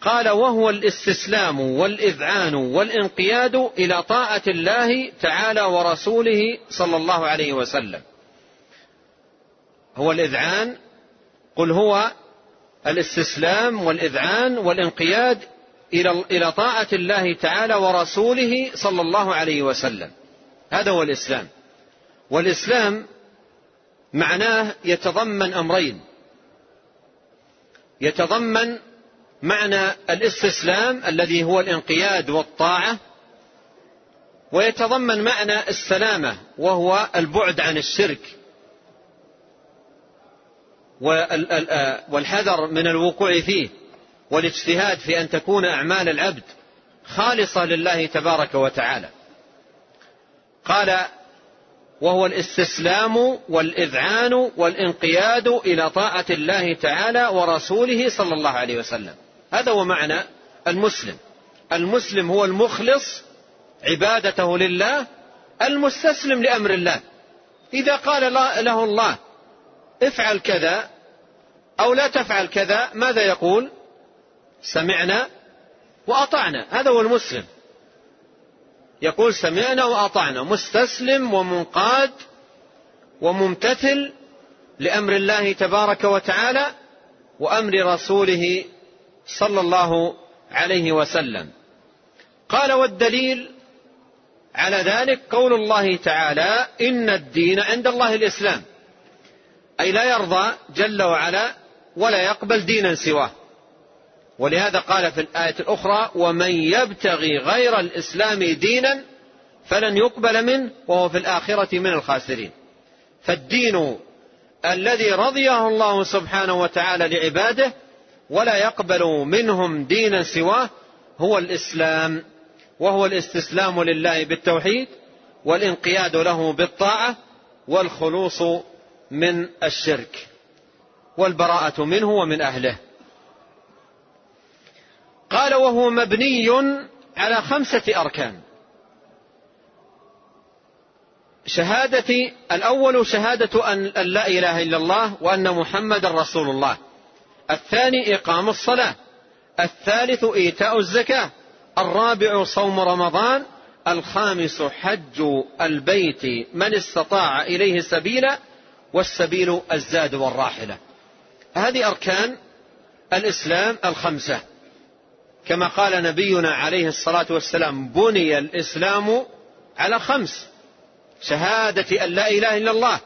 قال وهو الاستسلام والإذعان والإنقياد إلى طاعة الله تعالى ورسوله صلى الله عليه وسلم. هو الإذعان قل هو الاستسلام والإذعان والإنقياد إلى طاعة الله تعالى ورسوله صلى الله عليه وسلم. هذا هو الإسلام. والإسلام معناه يتضمن أمرين. يتضمن معنى الاستسلام الذي هو الانقياد والطاعة ويتضمن معنى السلامة وهو البعد عن الشرك. والحذر من الوقوع فيه والاجتهاد في أن تكون أعمال العبد خالصة لله تبارك وتعالى. قال وهو الاستسلام والإذعان والإنقياد إلى طاعة الله تعالى ورسوله صلى الله عليه وسلم. هذا هو معنى المسلم. المسلم هو المخلص عبادته لله المستسلم لأمر الله. إذا قال له الله افعل كذا أو لا تفعل كذا ماذا يقول؟ سمعنا وأطعنا. هذا هو المسلم. يقول سمعنا وأطعنا. مستسلم ومنقاد وممتثل لأمر الله تبارك وتعالى وأمر رسوله صلى الله عليه وسلم. قال والدليل على ذلك قول الله تعالى إن الدين عند الله الإسلام. أي لا يرضى جل وعلا ولا يقبل دينا سواه. ولهذا قال في الآية الأخرى ومن يبتغي غير الإسلام دينا فلن يقبل منه وهو في الآخرة من الخاسرين. فالدين الذي رضيه الله سبحانه وتعالى لعباده ولا يقبل منهم دينا سواه هو الإسلام وهو الاستسلام لله بالتوحيد والانقياد له بالطاعة والخلوص من الشرك والبراءة منه ومن أهله. قال وهو مبني على خمسة أركان. شهادة الأول شهادة أن لا إله إلا الله وأن محمد رسول الله. الثاني إقام الصلاة. الثالث إيتاء الزكاة. الرابع صوم رمضان. الخامس حج البيت من استطاع إليه سبيلا والسبيل الزاد والراحلة. هذه أركان الإسلام الخمسة. كما قال نبينا عليه الصلاة والسلام بني الإسلام على خمس شهادة أن لا إله إلا الله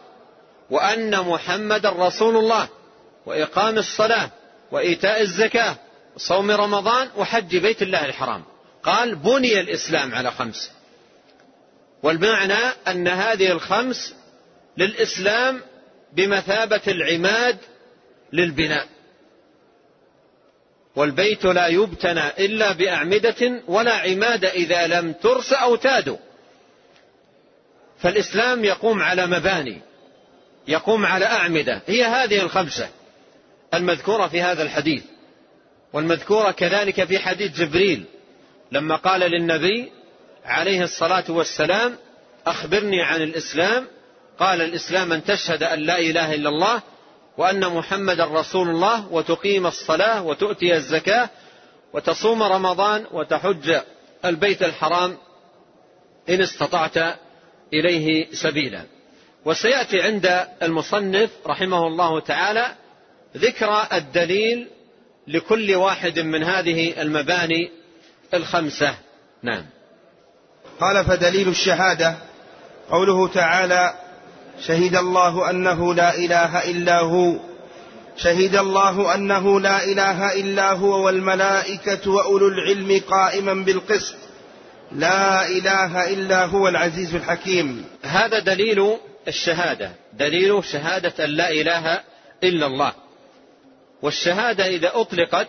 وأن محمد رسول الله. وإقام الصلاة وإيتاء الزكاة وصوم رمضان وحج بيت الله الحرام. قال بني الإسلام على خمس. والمعنى أن هذه الخمس للإسلام بمثابة العماد للبناء. والبيت لا يبتنى إلا بأعمدة ولا عماد إذا لم ترس أوتاد فالإسلام يقوم على مباني يقوم على أعمدة. هي هذه الخمسة. المذكورة في هذا الحديث والمذكورة كذلك في حديث جبريل لما قال للنبي عليه الصلاة والسلام أخبرني عن الإسلام قال الإسلام أن تشهد أن لا إله إلا الله وأن محمد رسول الله وتقيم الصلاة وتؤتي الزكاة وتصوم رمضان وتحج البيت الحرام إن استطعت إليه سبيلا. وسيأتي عند المصنف رحمه الله تعالى ذكر الدليل لكل واحد من هذه المباني الخمسة. نعم. قال فدليل الشهادة قوله تعالى شهد الله أنه لا إله إلا هو. شهد الله أنه لا إله إلا هو والملائكة وأولو العلم قائما بالقسط. لا إله إلا هو العزيز الحكيم. هذا دليل الشهادة. دليل شهادة أن لا إله إلا الله. والشهادة إذا أطلقت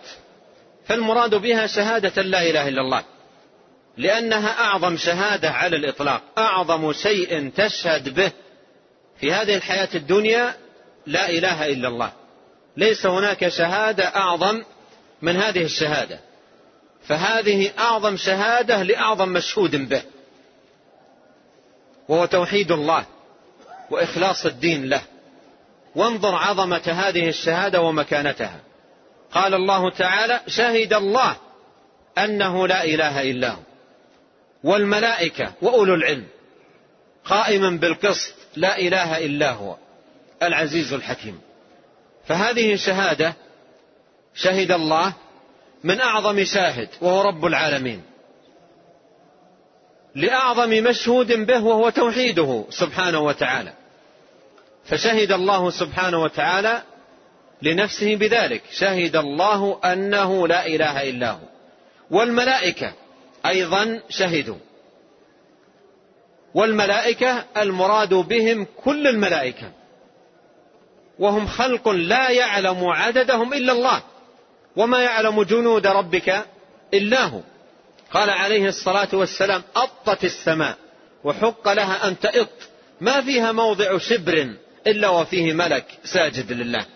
فالمراد بها شهادة لا إله إلا الله لأنها أعظم شهادة على الإطلاق أعظم شيء تشهد به في هذه الحياة الدنيا لا إله إلا الله. ليس هناك شهادة أعظم من هذه الشهادة فهذه أعظم شهادة لأعظم مشهود به وهو توحيد الله وإخلاص الدين له. وانظر عظمة هذه الشهادة ومكانتها. قال الله تعالى شهد الله أنه لا إله إلا هو. والملائكة وأولو العلم قائما بالقسط لا إله إلا هو العزيز الحكيم. فهذه شهاده شهد الله من أعظم شاهد وهو رب العالمين. لأعظم مشهود به وهو توحيده سبحانه وتعالى. فشهد الله سبحانه وتعالى لنفسه بذلك. شهد الله أنه لا إله إلا هو. والملائكة أيضا شهدوا. والملائكة المراد بهم كل الملائكة. وهم خلق لا يعلم عددهم إلا الله. وما يعلم جنود ربك إلا هو. قال عليه الصلاة والسلام أطت السماء وحق لها أن تئط ما فيها موضع شبر إلا وفيه ملك ساجد لله.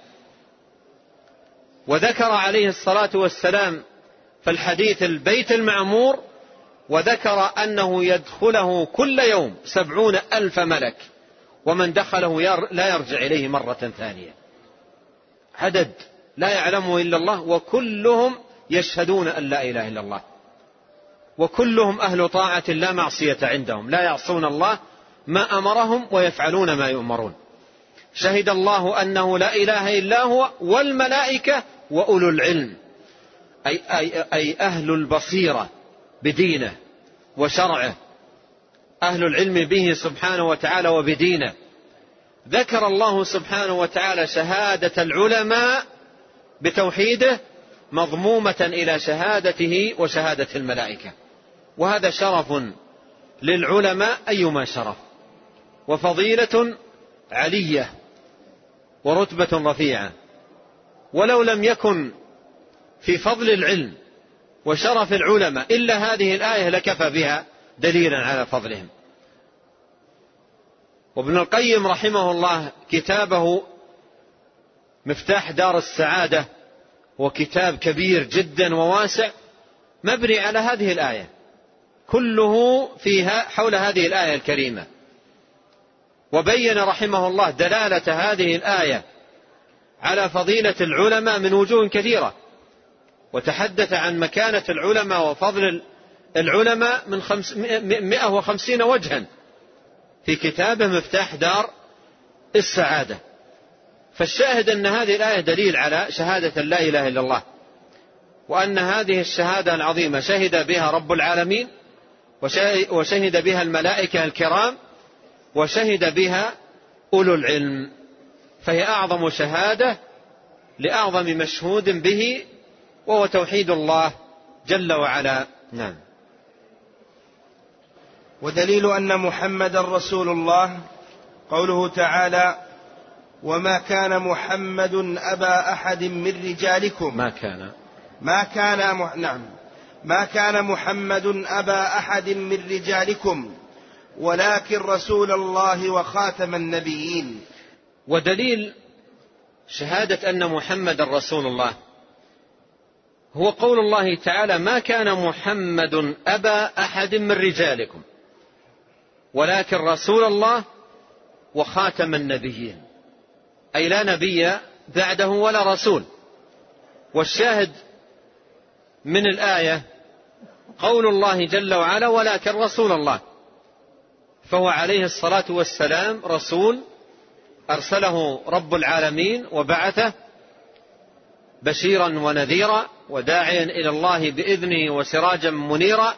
وذكر عليه الصلاة والسلام في الحديث البيت المعمور وذكر أنه يدخله كل يوم سبعون ألف ملك ومن دخله لا يرجع إليه مرة ثانية. عدد لا يعلمه إلا الله وكلهم يشهدون أن لا إله إلا الله. وكلهم أهل طاعة لا معصية عندهم لا يعصون الله ما أمرهم ويفعلون ما يؤمرون. شهد الله أنه لا إله إلا هو والملائكة وأولو العلم. أي, أي, أي أهل البصيرة بدينه وشرعه. أهل العلم به سبحانه وتعالى وبدينه. ذكر الله سبحانه وتعالى شهادة العلماء بتوحيده مضمومة إلى شهادته وشهادة الملائكة. وهذا شرف للعلماء أيما شرف. وفضيلة علية. ورتبة رفيعة. ولو لم يكن في فضل العلم وشرف العلماء إلا هذه الآية لكفى بها دليلا على فضلهم. وابن القيم رحمه الله كتابه مفتاح دار السعادة وكتاب كبير جدا وواسع مبني على هذه الآية كله فيها حول هذه الآية الكريمة. وبين رحمه الله دلالة هذه الآية على فضيلة العلماء من وجوه كثيرة وتحدث عن مكانة العلماء وفضل العلماء من مئة وخمسين وجها في كتابه مفتاح دار السعادة. فالشاهد أن هذه الآية دليل على شهادة لا إله إلا الله وأن هذه الشهادة العظيمة شهد بها رب العالمين وشهد بها الملائكة الكرام وشهد بها أولو العلم. فهي أعظم شهادة لأعظم مشهود به وهو توحيد الله جل وعلا. نعم. ودليل أن محمدا رسول الله قوله تعالى وما كان محمد أبا أحد من رجالكم. ما كان. ما كان مح... نعم. ما كان محمد أبا أحد من رجالكم. ولكن رسول الله وخاتم النبيين. ودليل شهادة أن محمد رسول الله هو قول الله تعالى ما كان محمد أبا أحد من رجالكم ولكن رسول الله وخاتم النبيين. أي لا نبي بعده ولا رسول. والشاهد من الآية قول الله جل وعلا ولكن رسول الله. فهو عليه الصلاة والسلام رسول أرسله رب العالمين وبعثه بشيرا ونذيرا وداعيا إلى الله بإذنه وسراجا منيرا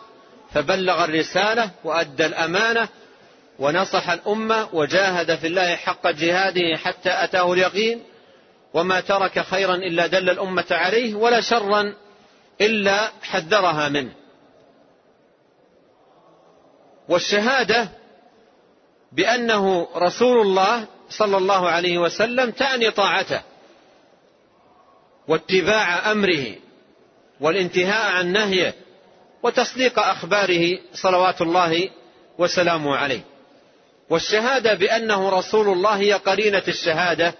فبلغ الرسالة وأدى الأمانة ونصح الأمة وجاهد في الله حق جهاده حتى أتاه اليقين وما ترك خيرا إلا دل الأمة عليه ولا شرا إلا حذرها منه. والشهادة بأنه رسول الله صلى الله عليه وسلم تعني طاعته واتباع أمره والانتهاء عن نهيه وتصديق أخباره صلوات الله وسلامه عليه. والشهادة بأنه رسول الله هي قرينة الشهادة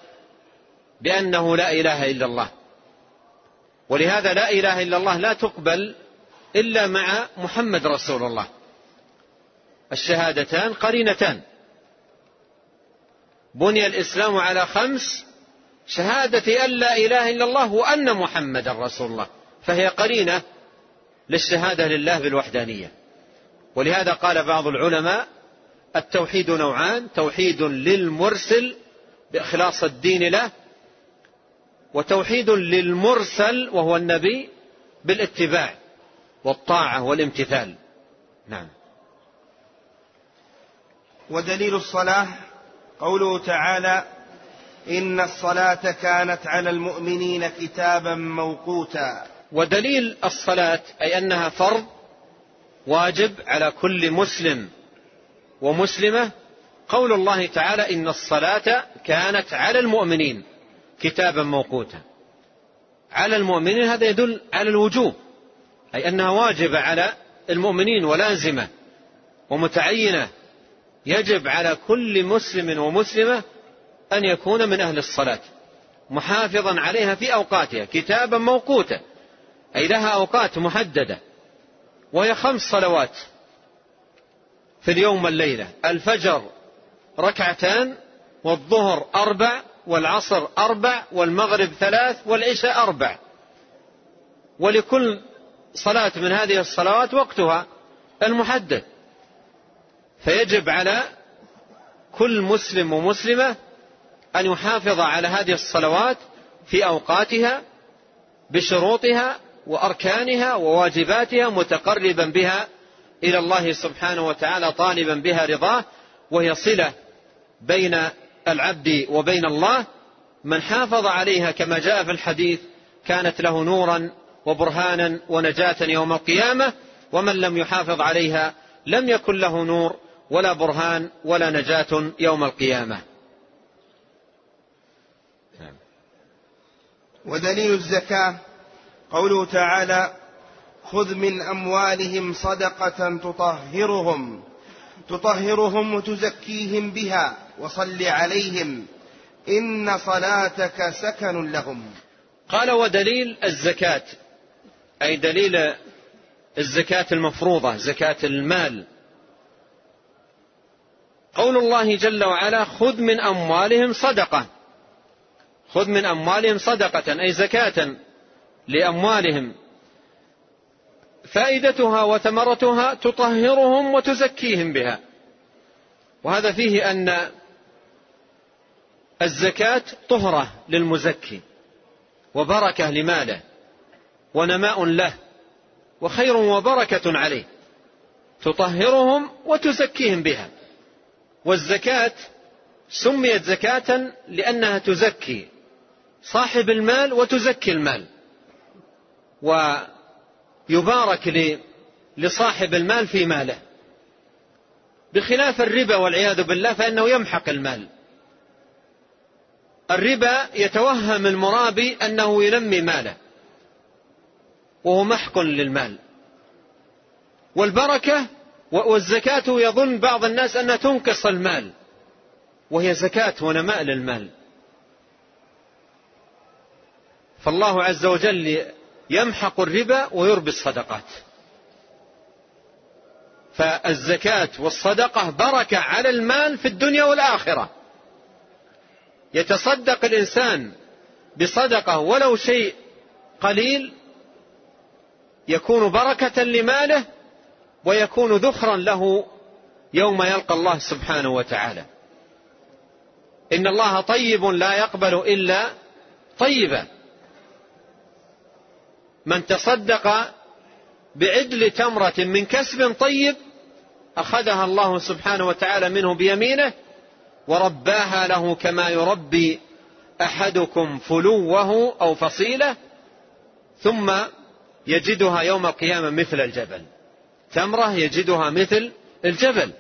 بأنه لا إله إلا الله. ولهذا لا إله إلا الله لا تقبل إلا مع محمد رسول الله. الشهادتان قرينتان. بني الإسلام على خمس شهادة أن لا إله إلا الله وأن محمد رسول الله. فهي قرينة للشهادة لله بالوحدانية. ولهذا قال بعض العلماء التوحيد نوعان توحيد للمرسل بإخلاص الدين له وتوحيد للمرسل وهو النبي بالاتباع والطاعة والامتثال. نعم. ودليل الصلاة قوله تعالى إن الصلاة كانت على المؤمنين كتابا موقوتا. ودليل الصلاة أي أنها فرض واجب على كل مسلم ومسلمة. قول الله تعالى إن الصلاة كانت على المؤمنين كتابا موقوتا. على المؤمنين هذا يدل على الوجوب أي أنها واجبة على المؤمنين ولازمة ومتعينة يجب على كل مسلم ومسلمة أن يكون من أهل الصلاة محافظا عليها في أوقاتها كتابا موقوتا أي لها أوقات محددة وهي خمس صلوات في اليوم والليلة الفجر ركعتان والظهر أربع والعصر أربع والمغرب ثلاث والعشاء أربع. ولكل صلاة من هذه الصلوات وقتها المحدد. فيجب على كل مسلم ومسلمة أن يحافظ على هذه الصلوات في أوقاتها بشروطها وأركانها وواجباتها متقربا بها إلى الله سبحانه وتعالى طالبا بها رضاه وهي صلة بين العبد وبين الله. من حافظ عليها كما جاء في الحديث كانت له نورا وبرهانا ونجاة يوم القيامة ومن لم يحافظ عليها لم يكن له نور ولا برهان ولا نجاة يوم القيامة. ودليل الزكاة قوله تعالى خذ من أموالهم صدقة تطهرهم تطهرهم وتزكيهم بها وصل عليهم إن صلاتك سكن لهم. قال ودليل الزكاة. أي دليل الزكاة المفروضة زكاة المال. قول الله جل وعلا خذ من أموالهم صدقة. خذ من أموالهم صدقة أي زكاة لأموالهم. فائدتها وثمرتها تطهرهم وتزكيهم بها. وهذا فيه أن الزكاة طهرة للمزكي وبركة لماله ونماء له وخير وبركة عليه. تطهرهم وتزكيهم بها. والزكاة سميت زكاة لأنها تزكي صاحب المال وتزكي المال. ويبارك لصاحب المال في ماله. بخلاف الربا والعياذ بالله فإنه يمحق المال. الربا يتوهم المرابي أنه ينمي ماله. وهو محق للمال. والبركة والزكاة يظن بعض الناس أنها تنقص المال. وهي زكاة ونماء للمال. فالله عز وجل يمحق الربا ويربي الصدقات. فالزكاة والصدقة بركة على المال في الدنيا والآخرة. يتصدق الإنسان بصدقة ولو شيء قليل يكون بركة لماله ويكون ذخرا له يوم يلقى الله سبحانه وتعالى. إن الله طيب لا يقبل إلا طيبا. من تصدق بعدل تمرة من كسب طيب أخذها الله سبحانه وتعالى منه بيمينه ورباها له كما يربي أحدكم فلوه أو فصيلة ثم يجدها يوم القيامة مثل الجبل. تمرة يجدها مثل الجبل.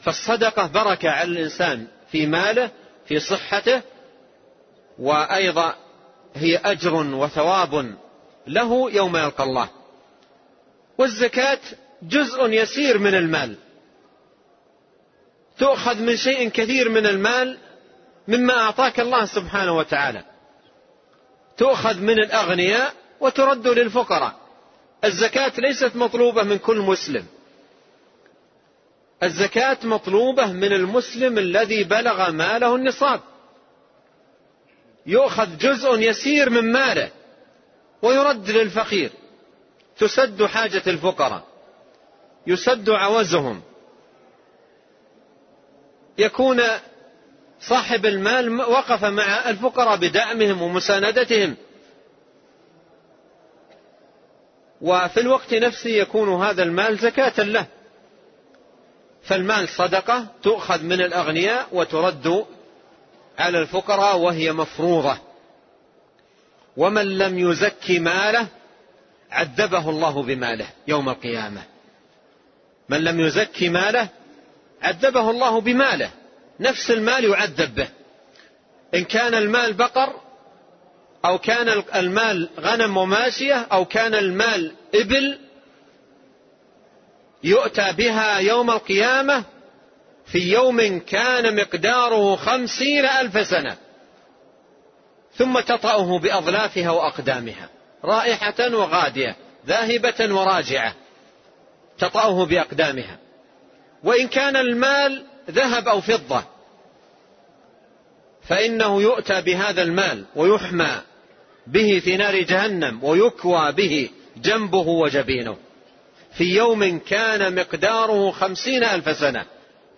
فالصدقة بركة على الإنسان في ماله في صحته وأيضا هي أجر وثواب له يوم يلقى الله. والزكاة جزء يسير من المال. تؤخذ من شيء كثير من المال مما أعطاك الله سبحانه وتعالى. تؤخذ من الأغنياء وترد للفقراء. الزكاة ليست مطلوبة من كل مسلم. الزكاة مطلوبة من المسلم الذي بلغ ماله النصاب. يؤخذ جزء يسير من ماله ويرد للفقير. تسد حاجة الفقراء. يسد عوزهم. يكون صاحب المال وقف مع الفقراء بدعمهم ومساندتهم. وفي الوقت نفسه يكون هذا المال زكاة له. فالمال صدقة تؤخذ من الأغنياء وترد على الفقراء وهي مفروضة. ومن لم يزكي ماله عذبه الله بماله يوم القيامة. من لم يزكي ماله عذبه الله بماله. نفس المال يعذب به. إن كان المال بقر أو كان المال غنم وماشية أو كان المال إبل يؤتى بها يوم القيامة في يوم كان مقداره خمسين ألف سنة ثم تطأه بأظلافها وأقدامها رائحة وغادية ذاهبة وراجعة تطأه بأقدامها. وإن كان المال ذهب أو فضة فإنه يؤتى بهذا المال ويحمى به في نار جهنم ويكوى به جنبه وجبينه. في يوم كان مقداره خمسين ألف سنة.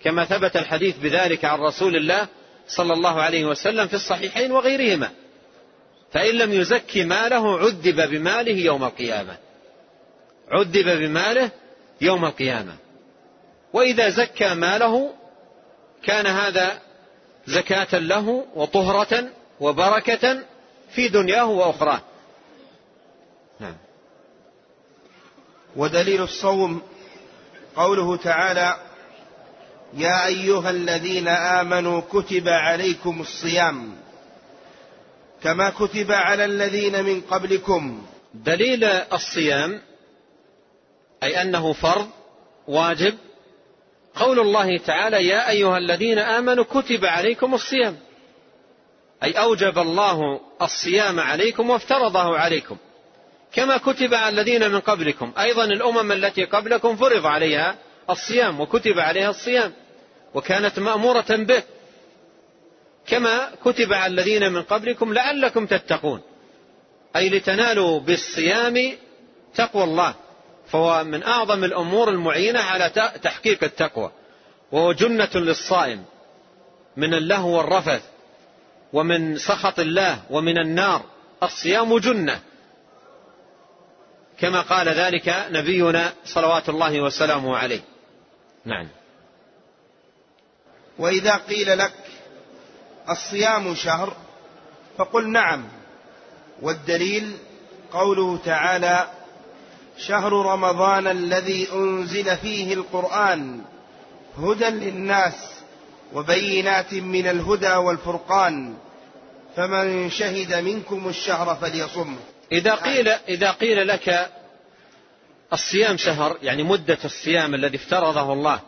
كما ثبت الحديث بذلك عن رسول الله صلى الله عليه وسلم في الصحيحين وغيرهما. فإن لم يزكي ماله عذب بماله يوم القيامة. عذب بماله يوم القيامة. وإذا زكى ماله كان هذا زكاة له وطهرة وبركة في دنياه وأخراه. نعم. ودليل الصوم قوله تعالى يا أيها الذين آمنوا كتب عليكم الصيام كما كتب على الذين من قبلكم. دليل الصيام أي أنه فرض واجب قول الله تعالى يا أيها الذين آمنوا كتب عليكم الصيام. أي أوجب الله الصيام عليكم وافترضه عليكم. كما كتب على الذين من قبلكم. أيضا الأمم التي قبلكم فرض عليها الصيام وكتب عليها الصيام وكانت مأمورة به. كما كتب على الذين من قبلكم لعلكم تتقون. أي لتنالوا بالصيام تقوى الله. فهو من أعظم الأمور المعينة على تحقيق التقوى. وهو جنة للصائم. من اللهو والرفث. ومن سخط الله ومن النار الصيام جنة. كما قال ذلك نبينا صلوات الله وسلامه عليه. نعم. وإذا قيل لك الصيام شهر فقل نعم والدليل قوله تعالى شهر رمضان الذي أنزل فيه القرآن هدى للناس. وبينات من الهدى والفرقان فمن شهد منكم الشهر فليصم. إذا قيل إذا قيل لك الصيام شهر يعني مدة الصيام الذي افترضه الله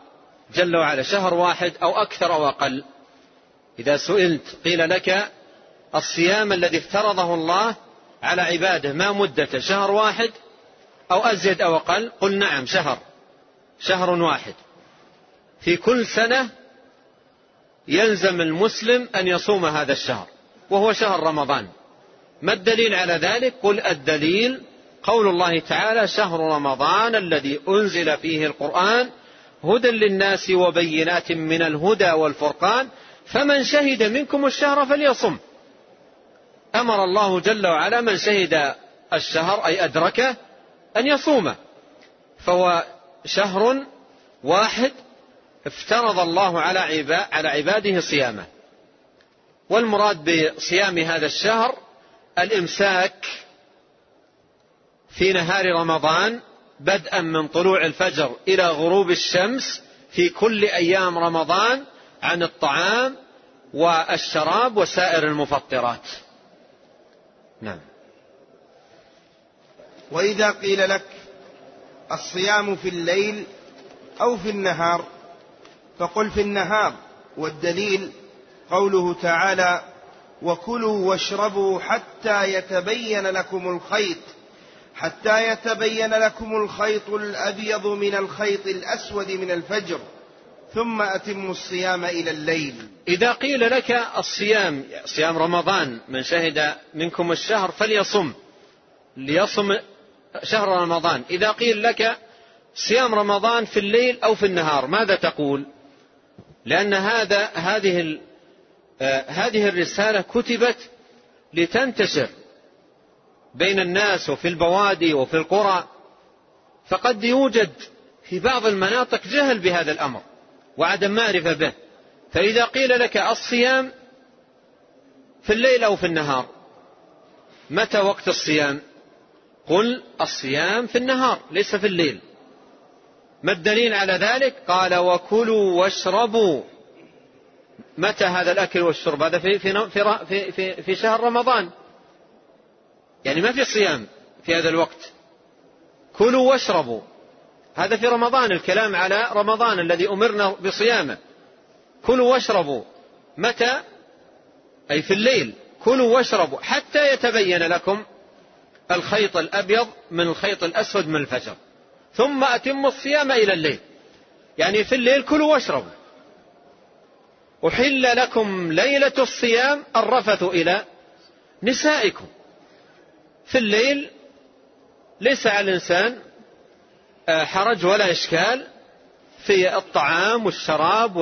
جل وعلا شهر واحد أو أكثر أو أقل إذا سئلت قيل لك الصيام الذي افترضه الله على عباده ما مدته شهر واحد أو أزيد أو أقل قل نعم شهر شهر واحد. في كل سنة يلزم المسلم أن يصوم هذا الشهر وهو شهر رمضان. ما الدليل على ذلك؟ قل الدليل قول الله تعالى شهر رمضان الذي أنزل فيه القرآن هدى للناس وبينات من الهدى والفرقان فمن شهد منكم الشهر فليصم. أمر الله جل وعلا من شهد الشهر أي أدركه أن يصوم فهو شهر واحد افترض الله على على عباده صيامه. والمراد بصيام هذا الشهر الإمساك في نهار رمضان بدءا من طلوع الفجر إلى غروب الشمس في كل أيام رمضان عن الطعام والشراب وسائر المفطرات. نعم. وإذا قيل لك الصيام في الليل أو في النهار فقل في النهار والدليل قوله تعالى وكلوا واشربوا حتى يتبين لكم الخيط حتى يتبين لكم الخيط الأبيض من الخيط الأسود من الفجر ثم أتموا الصيام إلى الليل. إذا قيل لك الصيام صيام رمضان من شهد منكم الشهر فليصم ليصم شهر رمضان. إذا قيل لك صيام رمضان في الليل أو في النهار ماذا تقول؟ لأن هذا هذه آه، هذه الرسالة كتبت لتنتشر بين الناس وفي البوادي وفي القرى. فقد يوجد في بعض المناطق جهل بهذا الأمر وعدم معرفة به. فإذا قيل لك الصيام في الليل أو في النهار متى وقت الصيام؟ قل الصيام في النهار ليس في الليل. ما الدليل على ذلك؟ قال وكلوا واشربوا. متى هذا الأكل والشرب؟ هذا في, في, في, في, في شهر رمضان. يعني ما في صيام في هذا الوقت. كلوا واشربوا. هذا في رمضان الكلام على رمضان الذي أمرنا بصيامه. كلوا واشربوا. متى؟ أي في الليل. كلوا واشربوا. حتى يتبين لكم الخيط الأبيض من الخيط الأسود من الفجر. ثم أتموا الصيام إلى الليل. يعني في الليل كلوا واشربوا. أحل لكم ليلة الصيام الرفث إلى نسائكم. في الليل ليس على الإنسان آه، حرج ولا إشكال في الطعام والشراب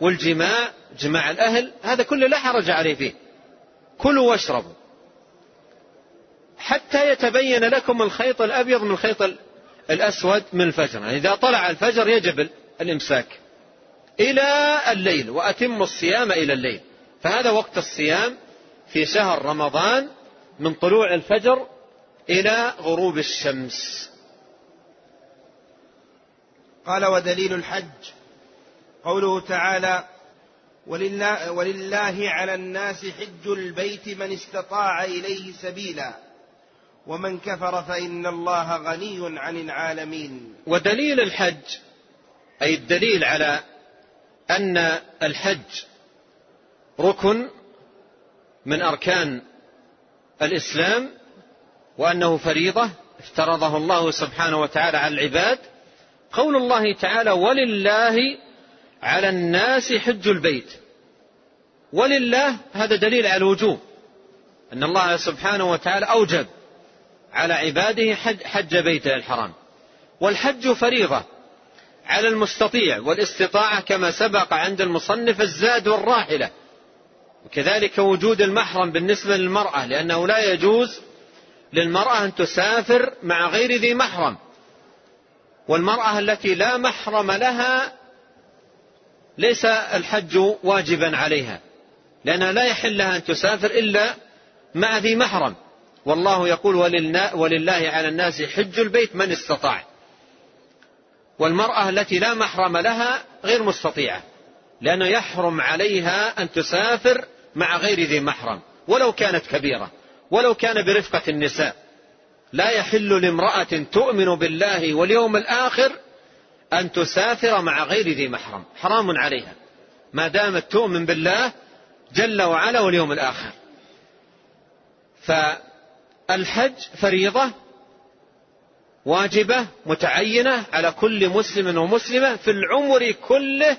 والجماع جماع الأهل. هذا كله لا حرج عليه فيه. كلوا واشربوا. حتى يتبين لكم الخيط الأبيض من الخيط الأسود من الفجر. يعني إذا طلع الفجر يجب الإمساك إلى الليل وأتم الصيام إلى الليل. فهذا وقت الصيام في شهر رمضان من طلوع الفجر إلى غروب الشمس. قال ودليل الحج. قوله تعالى ولله, ولله على الناس حج البيت من استطاع إليه سبيلا. ومن كفر فإن الله غني عن العالمين. ودليل الحج أي الدليل على أن الحج ركن من أركان الإسلام وأنه فريضة افترضه الله سبحانه وتعالى على العباد. قول الله تعالى ولله على الناس حج البيت ولله هذا دليل على الوجوب أن الله سبحانه وتعالى أوجب على عباده حج بيته الحرام. والحج فريضة على المستطيع والاستطاعة كما سبق عند المصنف الزاد والراحلة. وكذلك وجود المحرم بالنسبة للمرأة لأنه لا يجوز للمرأة أن تسافر مع غير ذي محرم. والمرأة التي لا محرم لها ليس الحج واجبا عليها لأنها لا يحل لها أن تسافر إلا مع ذي محرم. والله يقول ولله على الناس حج البيت من استطاع. والمرأة التي لا محرم لها غير مستطيعة لأنه يحرم عليها أن تسافر مع غير ذي محرم ولو كانت كبيرة ولو كان برفقة النساء. لا يحل لامرأة تؤمن بالله واليوم الآخر أن تسافر مع غير ذي محرم حرام عليها. ما دامت تؤمن بالله جل وعلا واليوم الآخر. فالحج فريضة واجبة متعينة على كل مسلم ومسلمة في العمر كله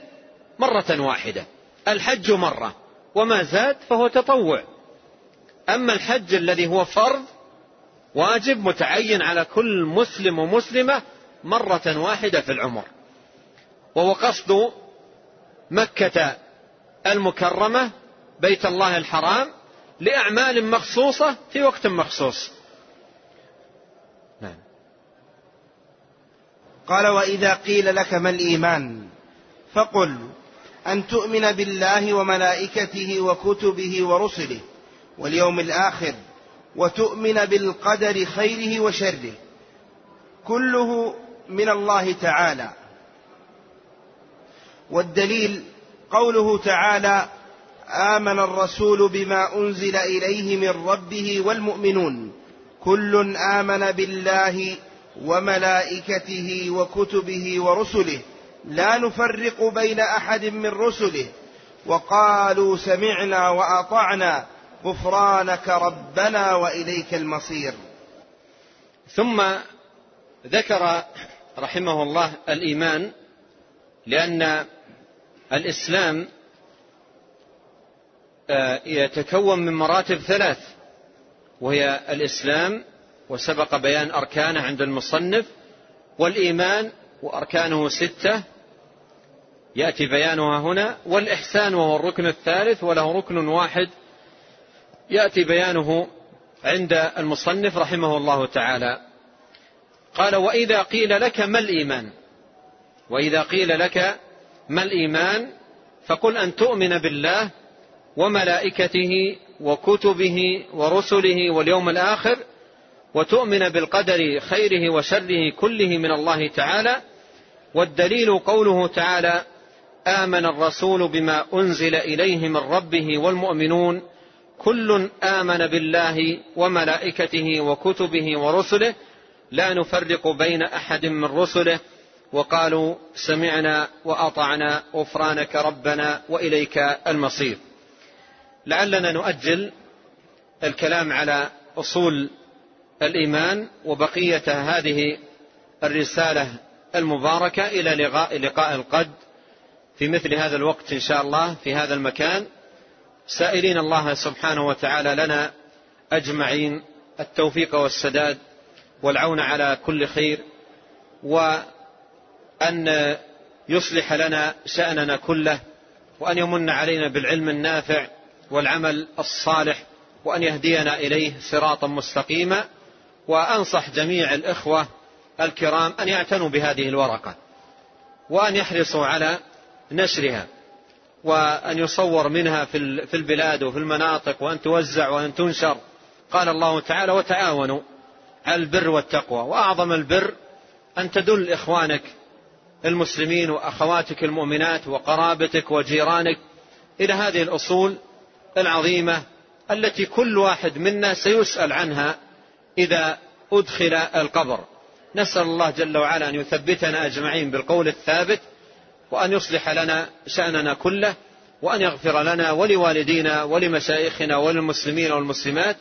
مرة واحدة. الحج مرة وما زاد فهو تطوع. أما الحج الذي هو فرض واجب متعين على كل مسلم ومسلمة مرة واحدة في العمر. وهو قصد مكة المكرمة بيت الله الحرام لأعمال مخصوصة في وقت مخصوص. نعم. قال وإذا قيل لك ما الإيمان فقل أن تؤمن بالله وملائكته وكتبه ورسله واليوم الآخر وتؤمن بالقدر خيره وشره كله من الله تعالى. والدليل قوله تعالى آمن الرسول بما أنزل إليه من ربه والمؤمنون. كل آمن بالله وملائكته وكتبه ورسله. لا نفرق بين أحد من رسله. وقالوا سمعنا وأطعنا. غفرانك ربنا وإليك المصير. ثم ذكر رحمه الله الإيمان لأن الإسلام يتكون من مراتب ثلاث وهي الإسلام وسبق بيان أركانه عند المصنف والإيمان وأركانه ستة. يأتي بيانها هنا والإحسان وهو الركن الثالث وله ركن واحد. يأتي بيانه عند المصنف رحمه الله تعالى. قال وإذا قيل لك ما الإيمان؟ وإذا قيل لك ما الإيمان فقل أن تؤمن بالله وملائكته وكتبه ورسله واليوم الآخر وتؤمن بالقدر خيره وشره كله من الله تعالى والدليل قوله تعالى آمن الرسول بما أنزل إليه من ربه والمؤمنون كل آمن بالله وملائكته وكتبه ورسله لا نفرق بين أحد من رسله وقالوا سمعنا وأطعنا غفرانك ربنا وإليك المصير. لعلنا نؤجل الكلام على أصول الإيمان وبقية هذه الرسالة المباركة إلى لقاء, لقاء القد. في مثل هذا الوقت إن شاء الله في هذا المكان. سائلين الله سبحانه وتعالى لنا أجمعين التوفيق والسداد والعون على كل خير وأن يصلح لنا شأننا كله وأن يمن علينا بالعلم النافع والعمل الصالح وأن يهدينا إليه صراطا مستقيما. وأنصح جميع الإخوة الكرام أن يعتنوا بهذه الورقة وأن يحرصوا على نشرها وأن يصور منها في البلاد وفي المناطق وأن توزع وأن تنشر. قال الله تعالى وتعاونوا على البر والتقوى. وأعظم البر أن تدل إخوانك المسلمين وأخواتك المؤمنات وقرابتك وجيرانك إلى هذه الأصول العظيمة التي كل واحد منا سيسأل عنها إذا أدخل القبر. نسأل الله جل وعلا أن يثبتنا أجمعين بالقول الثابت وأن يصلح لنا شأننا كله وأن يغفر لنا ولوالدينا ولمشايخنا وللمسلمين والمسلمات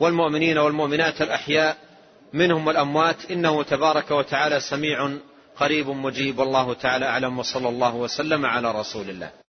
والمؤمنين والمؤمنات الأحياء منهم والأموات. إنه تبارك وتعالى سميع قريب مجيب. والله تعالى أعلم. وصلى الله وسلم على رسول الله.